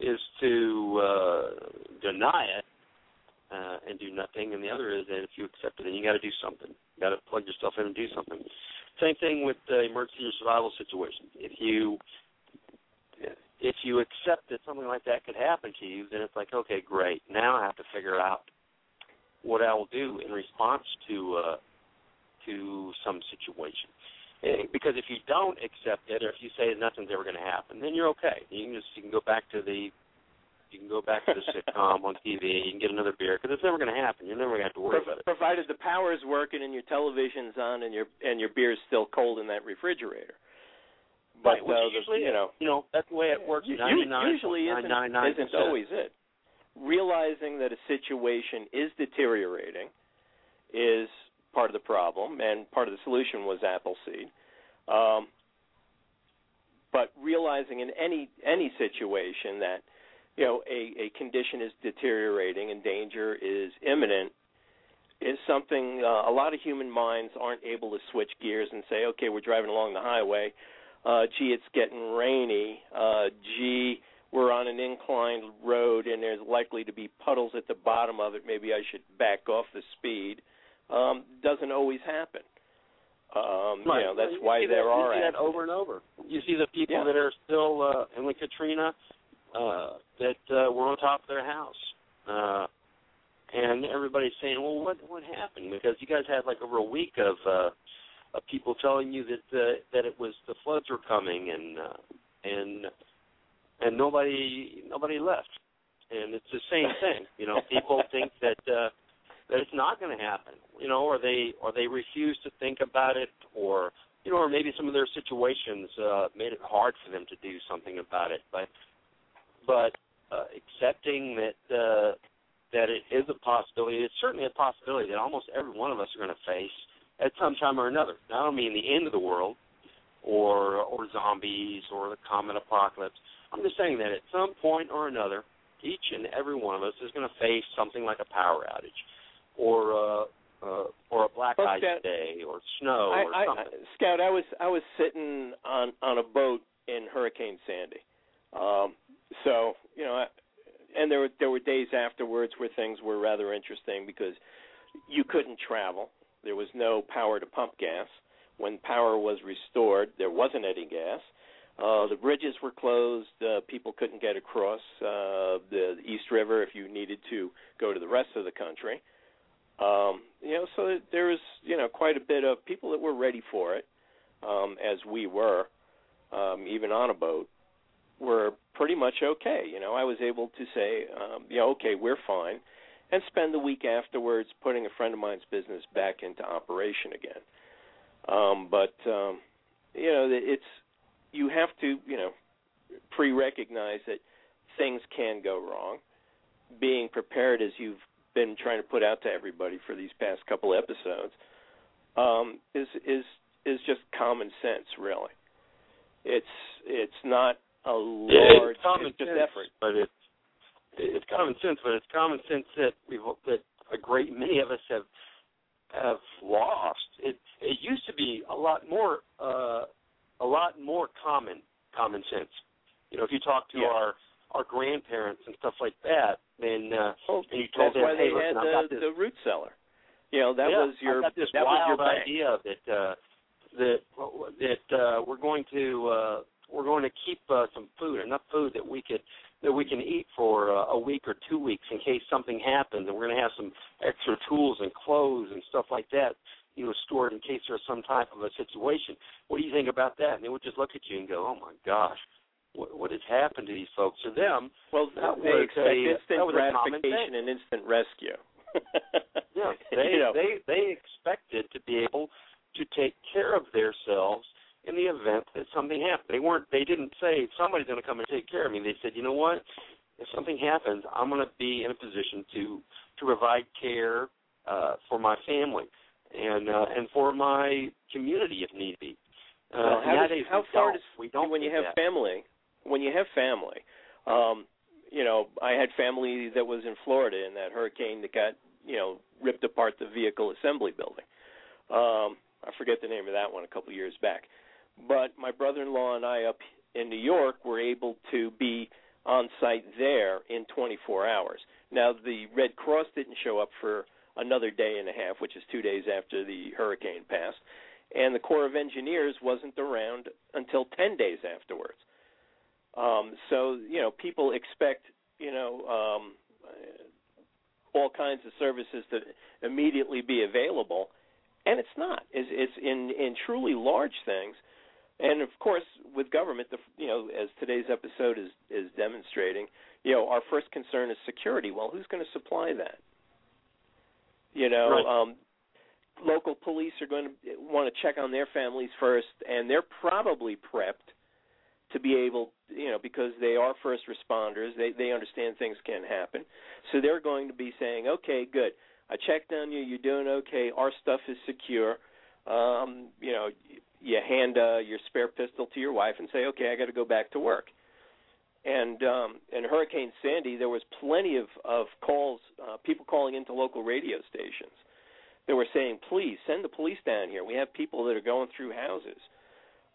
is to uh, deny it uh, and do nothing, and the other is that if you accept it, then you got to do something. You got to plug yourself in and do something. Same thing with uh, emergency or survival situations. If you if you accept that something like that could happen to you, then it's like, okay, great. Now I have to figure out what I will do in response to uh, to some situation. Eh, Because if you don't accept it, or if you say nothing's ever going to happen, then you're okay. You can just you can go back to the you can go back to the sitcom on TV. You can get another beer because it's never going to happen. You're never going to have to worry about it. provided the power is working and your television's on and your and your beer's still cold in that refrigerator. But Right, which uh, the- usually you know, You know that's the way it works. u- Ninety nine usually isn't, isn't always it. Realizing that a situation is deteriorating is part of the problem, and part of the solution was Appleseed. Um, but realizing in any any situation that you know a a condition is deteriorating and danger is imminent is something uh, a lot of human minds aren't able to switch gears and say, okay, we're driving along the highway. Uh, gee, it's getting rainy. Uh, gee, we're on an inclined road and there's likely to be puddles at the bottom of it. Maybe I should back off the speed. Um, doesn't always happen. Um, Right. You know, that's You why there that, are you see that over and over. You see the people Yeah. that are still uh, in the Katrina uh, that uh, were on top of their house, uh, and everybody's saying, "Well, what what happened?" Because you guys had like over a week of uh, of people telling you that uh, that it was the floods were coming, and uh, and and nobody nobody left. And it's the same thing. You know, people think that uh, that it's not going to happen. You know, or they or they refuse to think about it, or you know, or maybe some of their situations uh, made it hard for them to do something about it. But but uh, accepting that uh, that it is a possibility, it's certainly a possibility that almost every one of us are going to face at some time or another. I don't mean the end of the world or or zombies or the comet apocalypse. I'm just saying that at some point or another, each and every one of us is going to face something like a power outage or uh, uh, or a black Well, ice Scout, day or snow I, or something. I, Scout, I was I was sitting on on a boat in Hurricane Sandy. Um, so you know, I, and there were there were days afterwards where things were rather interesting because you couldn't travel. There was no power to pump gas. When power was restored, there wasn't any gas. Uh, the bridges were closed. Uh, people couldn't get across uh, the East River if you needed to go to the rest of the country. Um, you know, so there was you know quite a bit of people that were ready for it, um, as we were, um, even on a boat, were pretty much okay. You know, I was able to say, um, yeah, okay, we're fine, and spend the week afterwards putting a friend of mine's business back into operation again. Um, but um, you know, it's you have to you know pre-recognize that things can go wrong. Being prepared, as you've been trying to put out to everybody for these past couple episodes, um, is is is just common sense, really. It's it's not a large it's common it's just sense, effort. but it's it's common sense, but it's common sense that we've that a great many of us have have lost. It it used to be a lot more uh, a lot more common common sense. You know, if you talk to Yeah. our our grandparents and stuff like that, then uh, Well, and you told that's them, why hey, they listen, had I've the, root cellar. You know, that yeah, was your got this that was your wild idea that uh, that that uh, we're going to uh, we're going to keep uh, some food, enough food that we could that we can eat for uh, a week or two weeks in case something happens, and we're going to have some extra tools and clothes and stuff like that, you know, stored in case there's some type of a situation. What do you think about that? And they would just look at you and go, "Oh my gosh." What, what has happened to these folks? To them, Well, That they was expect a- instant that was gratification and instant rescue. Yeah, they you know, they they expected to be able to take care of themselves in the event that something happened. They weren't. They didn't say somebody's going to come and take care of me. They said, you know what? If something happens, I'm going to be in a position to to provide care uh, for my family and uh, and for my community if need be. Uh, Well, how, does, how far does we don't when you have that. family? When you have family, um, you know, I had family that was in Florida in that hurricane that got you know ripped apart the vehicle assembly building. Um, I forget the name of that one a couple of years back, but my brother-in-law and I up in New York were able to be on site there in 24 hours. Now the Red Cross didn't show up for another day and a half, which is two days after the hurricane passed, and the Corps of Engineers wasn't around until 10 days afterwards. Um, so you know, people expect you know um, all kinds of services to immediately be available, and it's not. It's, it's in in truly large things, and of course with government, the you know as today's episode is is demonstrating, you know our first concern is security. Well, who's going to supply that? You know, Right. um, local police are going to want to check on their families first, and they're probably prepped to be able, you know, because they are first responders, they they understand things can happen. So they're going to be saying, "Okay, good. I checked on you. You're doing okay. Our stuff is secure. Um, you know, you hand uh, your spare pistol to your wife and say, "Okay, I got to go back to work." And um, and Hurricane Sandy, there was plenty of of calls, uh, people calling into local radio stations. They were saying, "Please send the police down here. We have people that are going through houses."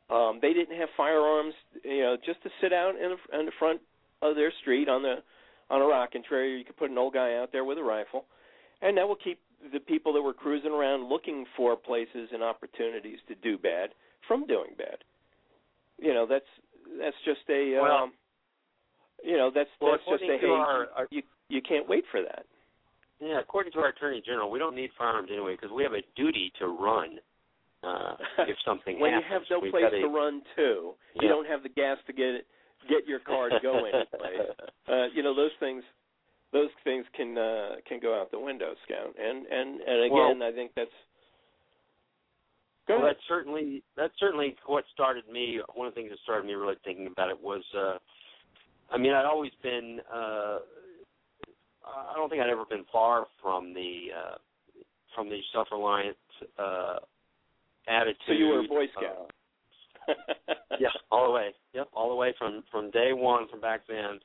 Um, they didn't have firearms, you know, just to sit out in the, in the front of their street on the on a rocking chair. You could put an old guy out there with a rifle, and that will keep the people that were cruising around looking for places and opportunities to do bad from doing bad. You know, that's that's just a Well- um, you know that's Well, that's just a hey our- our- you you can't wait for that. Yeah, according to our attorney general, we don't need firearms anyway because we have a duty to run uh, if something when happens. you have no place got a- to run to, you Yeah. don't have the gas to get it, get your car to go anyplace. uh, you know those things. Those things can uh, can go out the window, Scout. And and and again, I think that's. Well, that's certainly that's certainly what started me. One of the things that started me really thinking about it was, uh, I mean, I'd always been. Uh, I don't think I'd ever been far from the uh, from the self-reliant uh, attitude. So you were a Boy uh, Scout. yeah, all the way. Yep, all the way from from day one from back then.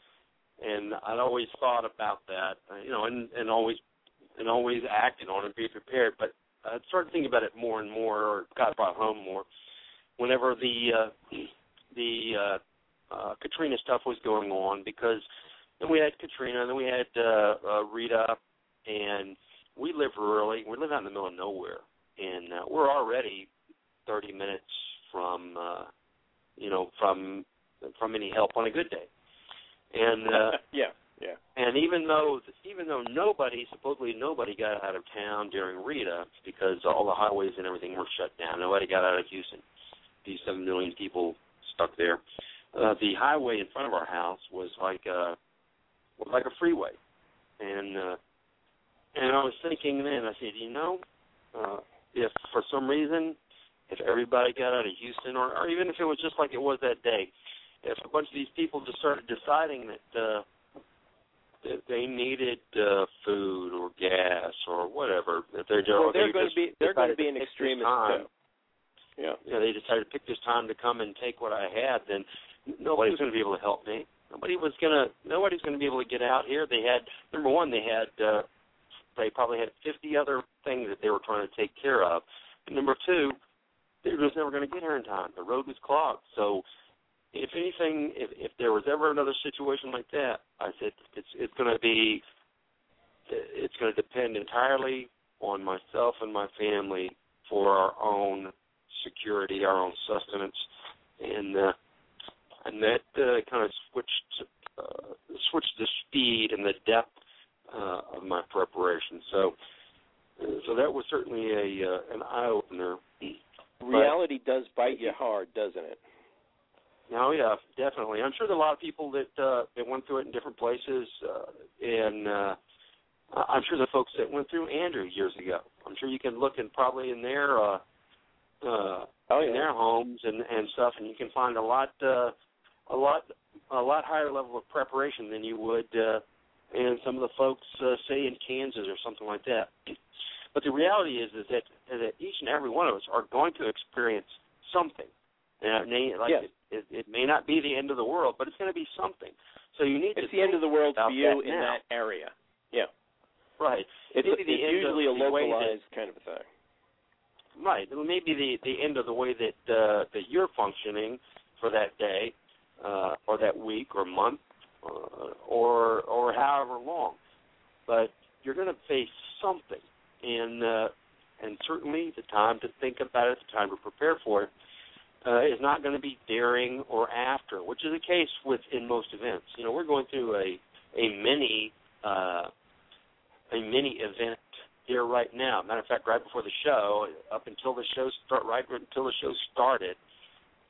And I'd always thought about that, uh, you know, and and always and always acted on it, be prepared. But I started thinking about it more and more, or got brought home more, whenever the uh, the uh, uh, Katrina stuff was going on, because then we had Katrina, then we had uh, uh, Rita, and we live rurally. We live out in the middle of nowhere, and uh, we're already 30 minutes from uh you know from from any help on a good day. And uh yeah, yeah. and even though even though nobody supposedly nobody got out of town during Rita because all the highways and everything were shut down nobody got out of Houston. These seven million people stuck there. Uh the highway in front of our house was like uh was like a freeway. And uh and I was thinking then I said you know uh if for some reason if everybody got out of Houston, or, or even if it was just like it was that day, if a bunch of these people just started deciding that uh, that they needed uh, food or gas or whatever, that they're Well, they they're going to be they're going to be an extremist time, too. Yeah. You know, they decided to pick this time to come and take what I had. Then nobody was going to be able to help me. Nobody was going to. Nobody's going to be able to get out here. They had number one. They had. uh They probably had 50 other things that they were trying to take care of. And number two, they were just never going to get here in time. The road was clogged. So, if anything, if if there was ever another situation like that, I said it's it's going to be it's going to depend entirely on myself and my family for our own security, our own sustenance, and uh, and that uh, kind of switched uh, switched the speed and the depth uh, of my preparation. So. So that was certainly a uh, an eye opener. Reality does bite you hard, doesn't it? Oh yeah, definitely. I'm sure there are a lot of people that uh, that went through it in different places, uh, and uh, I'm sure the folks that went through Andrew years ago. I'm sure you can look in probably in their uh, uh, Oh in their homes and and stuff, and you can find a lot uh, a lot a lot higher level of preparation than you would uh, in some of the folks uh, say in Kansas or something like that. But the reality is is that that each and every one of us are going to experience something. And it may, like Yes. it, it, it may not be the end of the world, but it's going to be something. So you need It's to It's the end of the world for you that in now. that area. Yeah. right. It's, Maybe it's usually a way that- localized kind of a thing. Right. It may be the the end of the way that uh, that you're functioning for that day, uh, or that week, or month, or or however long. But you're going to face something, and uh, and certainly the time to think about it, the time to prepare for it, uh, is not going to be during or after, which is the case with in most events. You know, we're going through a a mini uh, a mini event here right now. Matter of fact, right before the show, up until the show start, right until the show started,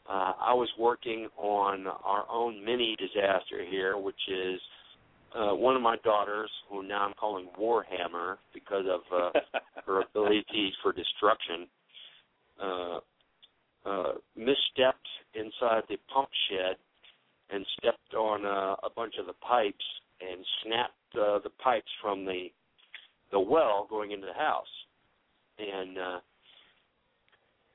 uh, I was working on our own mini disaster here, which is uh, one of my daughters, who now I'm calling Warhammer because of uh, her ability for destruction, uh, uh, misstepped inside the pump shed and stepped on uh, a bunch of the pipes and snapped uh, the pipes from the the well going into the house. And uh,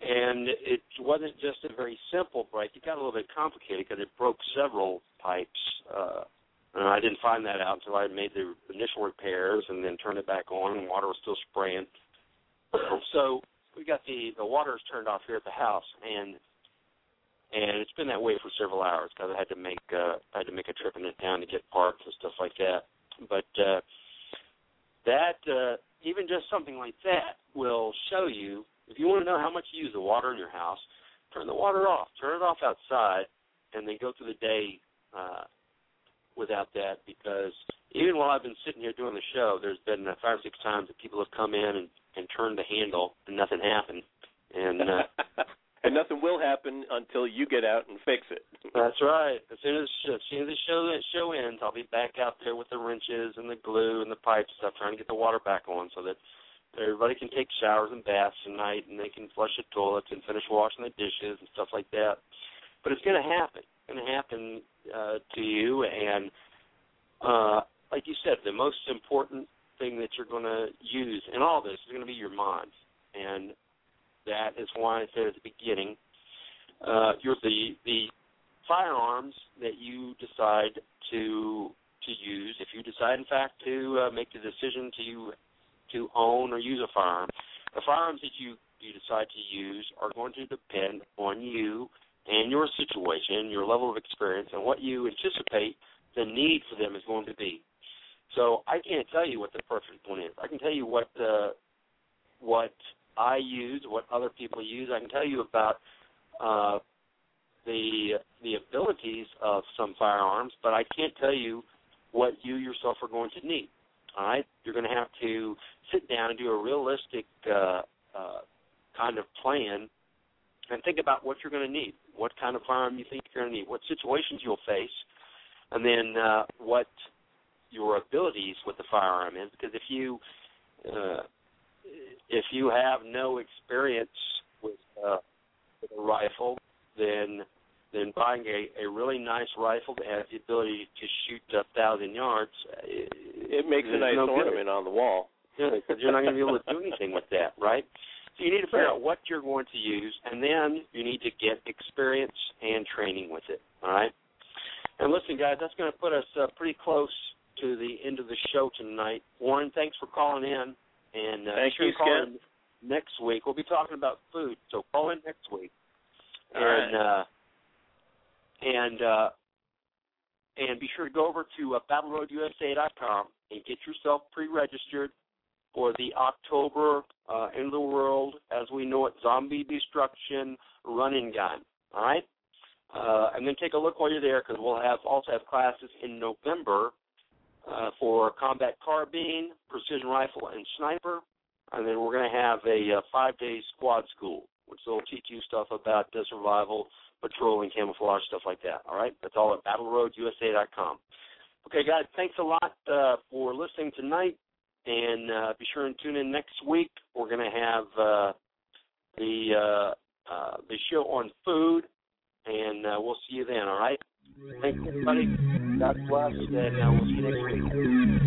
and it wasn't just a very simple break. It got a little bit complicated because it broke several pipes. Uh, and I didn't find that out until I made the initial repairs and then turned it back on, and water was still spraying. so we got the the waters turned off here at the house, and and it's been that way for several hours because I had to make uh, I had to make a trip in it down to get parts and stuff like that. But uh, that uh, even just something like that will show you if you want to know how much you use the water in your house, turn the water off, turn it off outside, and then go through the day uh, without that because even while I've been sitting here doing the show, there's been uh, five or six times that people have come in and, and turned the handle and nothing happened. And uh, and nothing will happen until you get out and fix it. That's right. As soon as as soon as the show that show ends, I'll be back out there with the wrenches and the glue and the pipe stuff, trying to get the water back on, so that everybody can take showers and baths tonight, and they can flush the toilets and finish washing the dishes and stuff like that. But it's going to happen. It's going to happen uh, to you, and uh, like you said, the most important thing that you're going to use in all this is going to be your mind, and that is why I said at the beginning, uh, you're the the firearms that you decide to to use. If you decide, in fact, to uh, make the decision to to own or use a firearm, the firearms that you you decide to use are going to depend on you and your situation, your level of experience, and what you anticipate the need for them is going to be. So I can't tell you what the perfect one is. I can tell you what uh, what I use, what other people use. I can tell you about uh, the the abilities of some firearms, but I can't tell you what you yourself are going to need. All right, you're going to have to sit down and do a realistic uh, uh, kind of plan and think about what you're going to need, what kind of firearm you think you're going to need, what situations you'll face, and then uh, what your abilities with the firearm is. Because if you uh, if you have no experience with, uh, with a rifle, then then buying a, a really nice rifle that has the ability to shoot a thousand yards, it, It makes a nice no ornament good. on the wall. Yeah, because you're not going to be able to do anything with that, right? So you need to figure out what you're going to use, and then you need to get experience and training with it. All right. And listen, guys, that's going to put us uh, pretty close to the end of the show tonight. Warren, thanks for calling in, and uh, Thank sure you, call Skip. in next week. We'll be talking about food, so call in next week. All and uh, and uh, and be sure to go over to uh, BattleRoadUSA.com and get yourself pre-registered for the October uh, End of the World, as we know it, Zombie Destruction Run and Gun. All right, uh, and then take a look while you're there because we'll have also have classes in November uh, for combat carbine, precision rifle, and sniper. And then we're going to have a uh, five-day squad school, which will teach you stuff about uh, survival, patrolling, camouflage, stuff like that. All right, that's all at BattleRoadUSA.com. Okay, guys, thanks a lot uh, for listening tonight, and uh, be sure and tune in next week. We're going to have uh, the uh, uh, the show on food, and uh, we'll see you then. All right. Thanks, everybody. God bless, and we'll see you next week.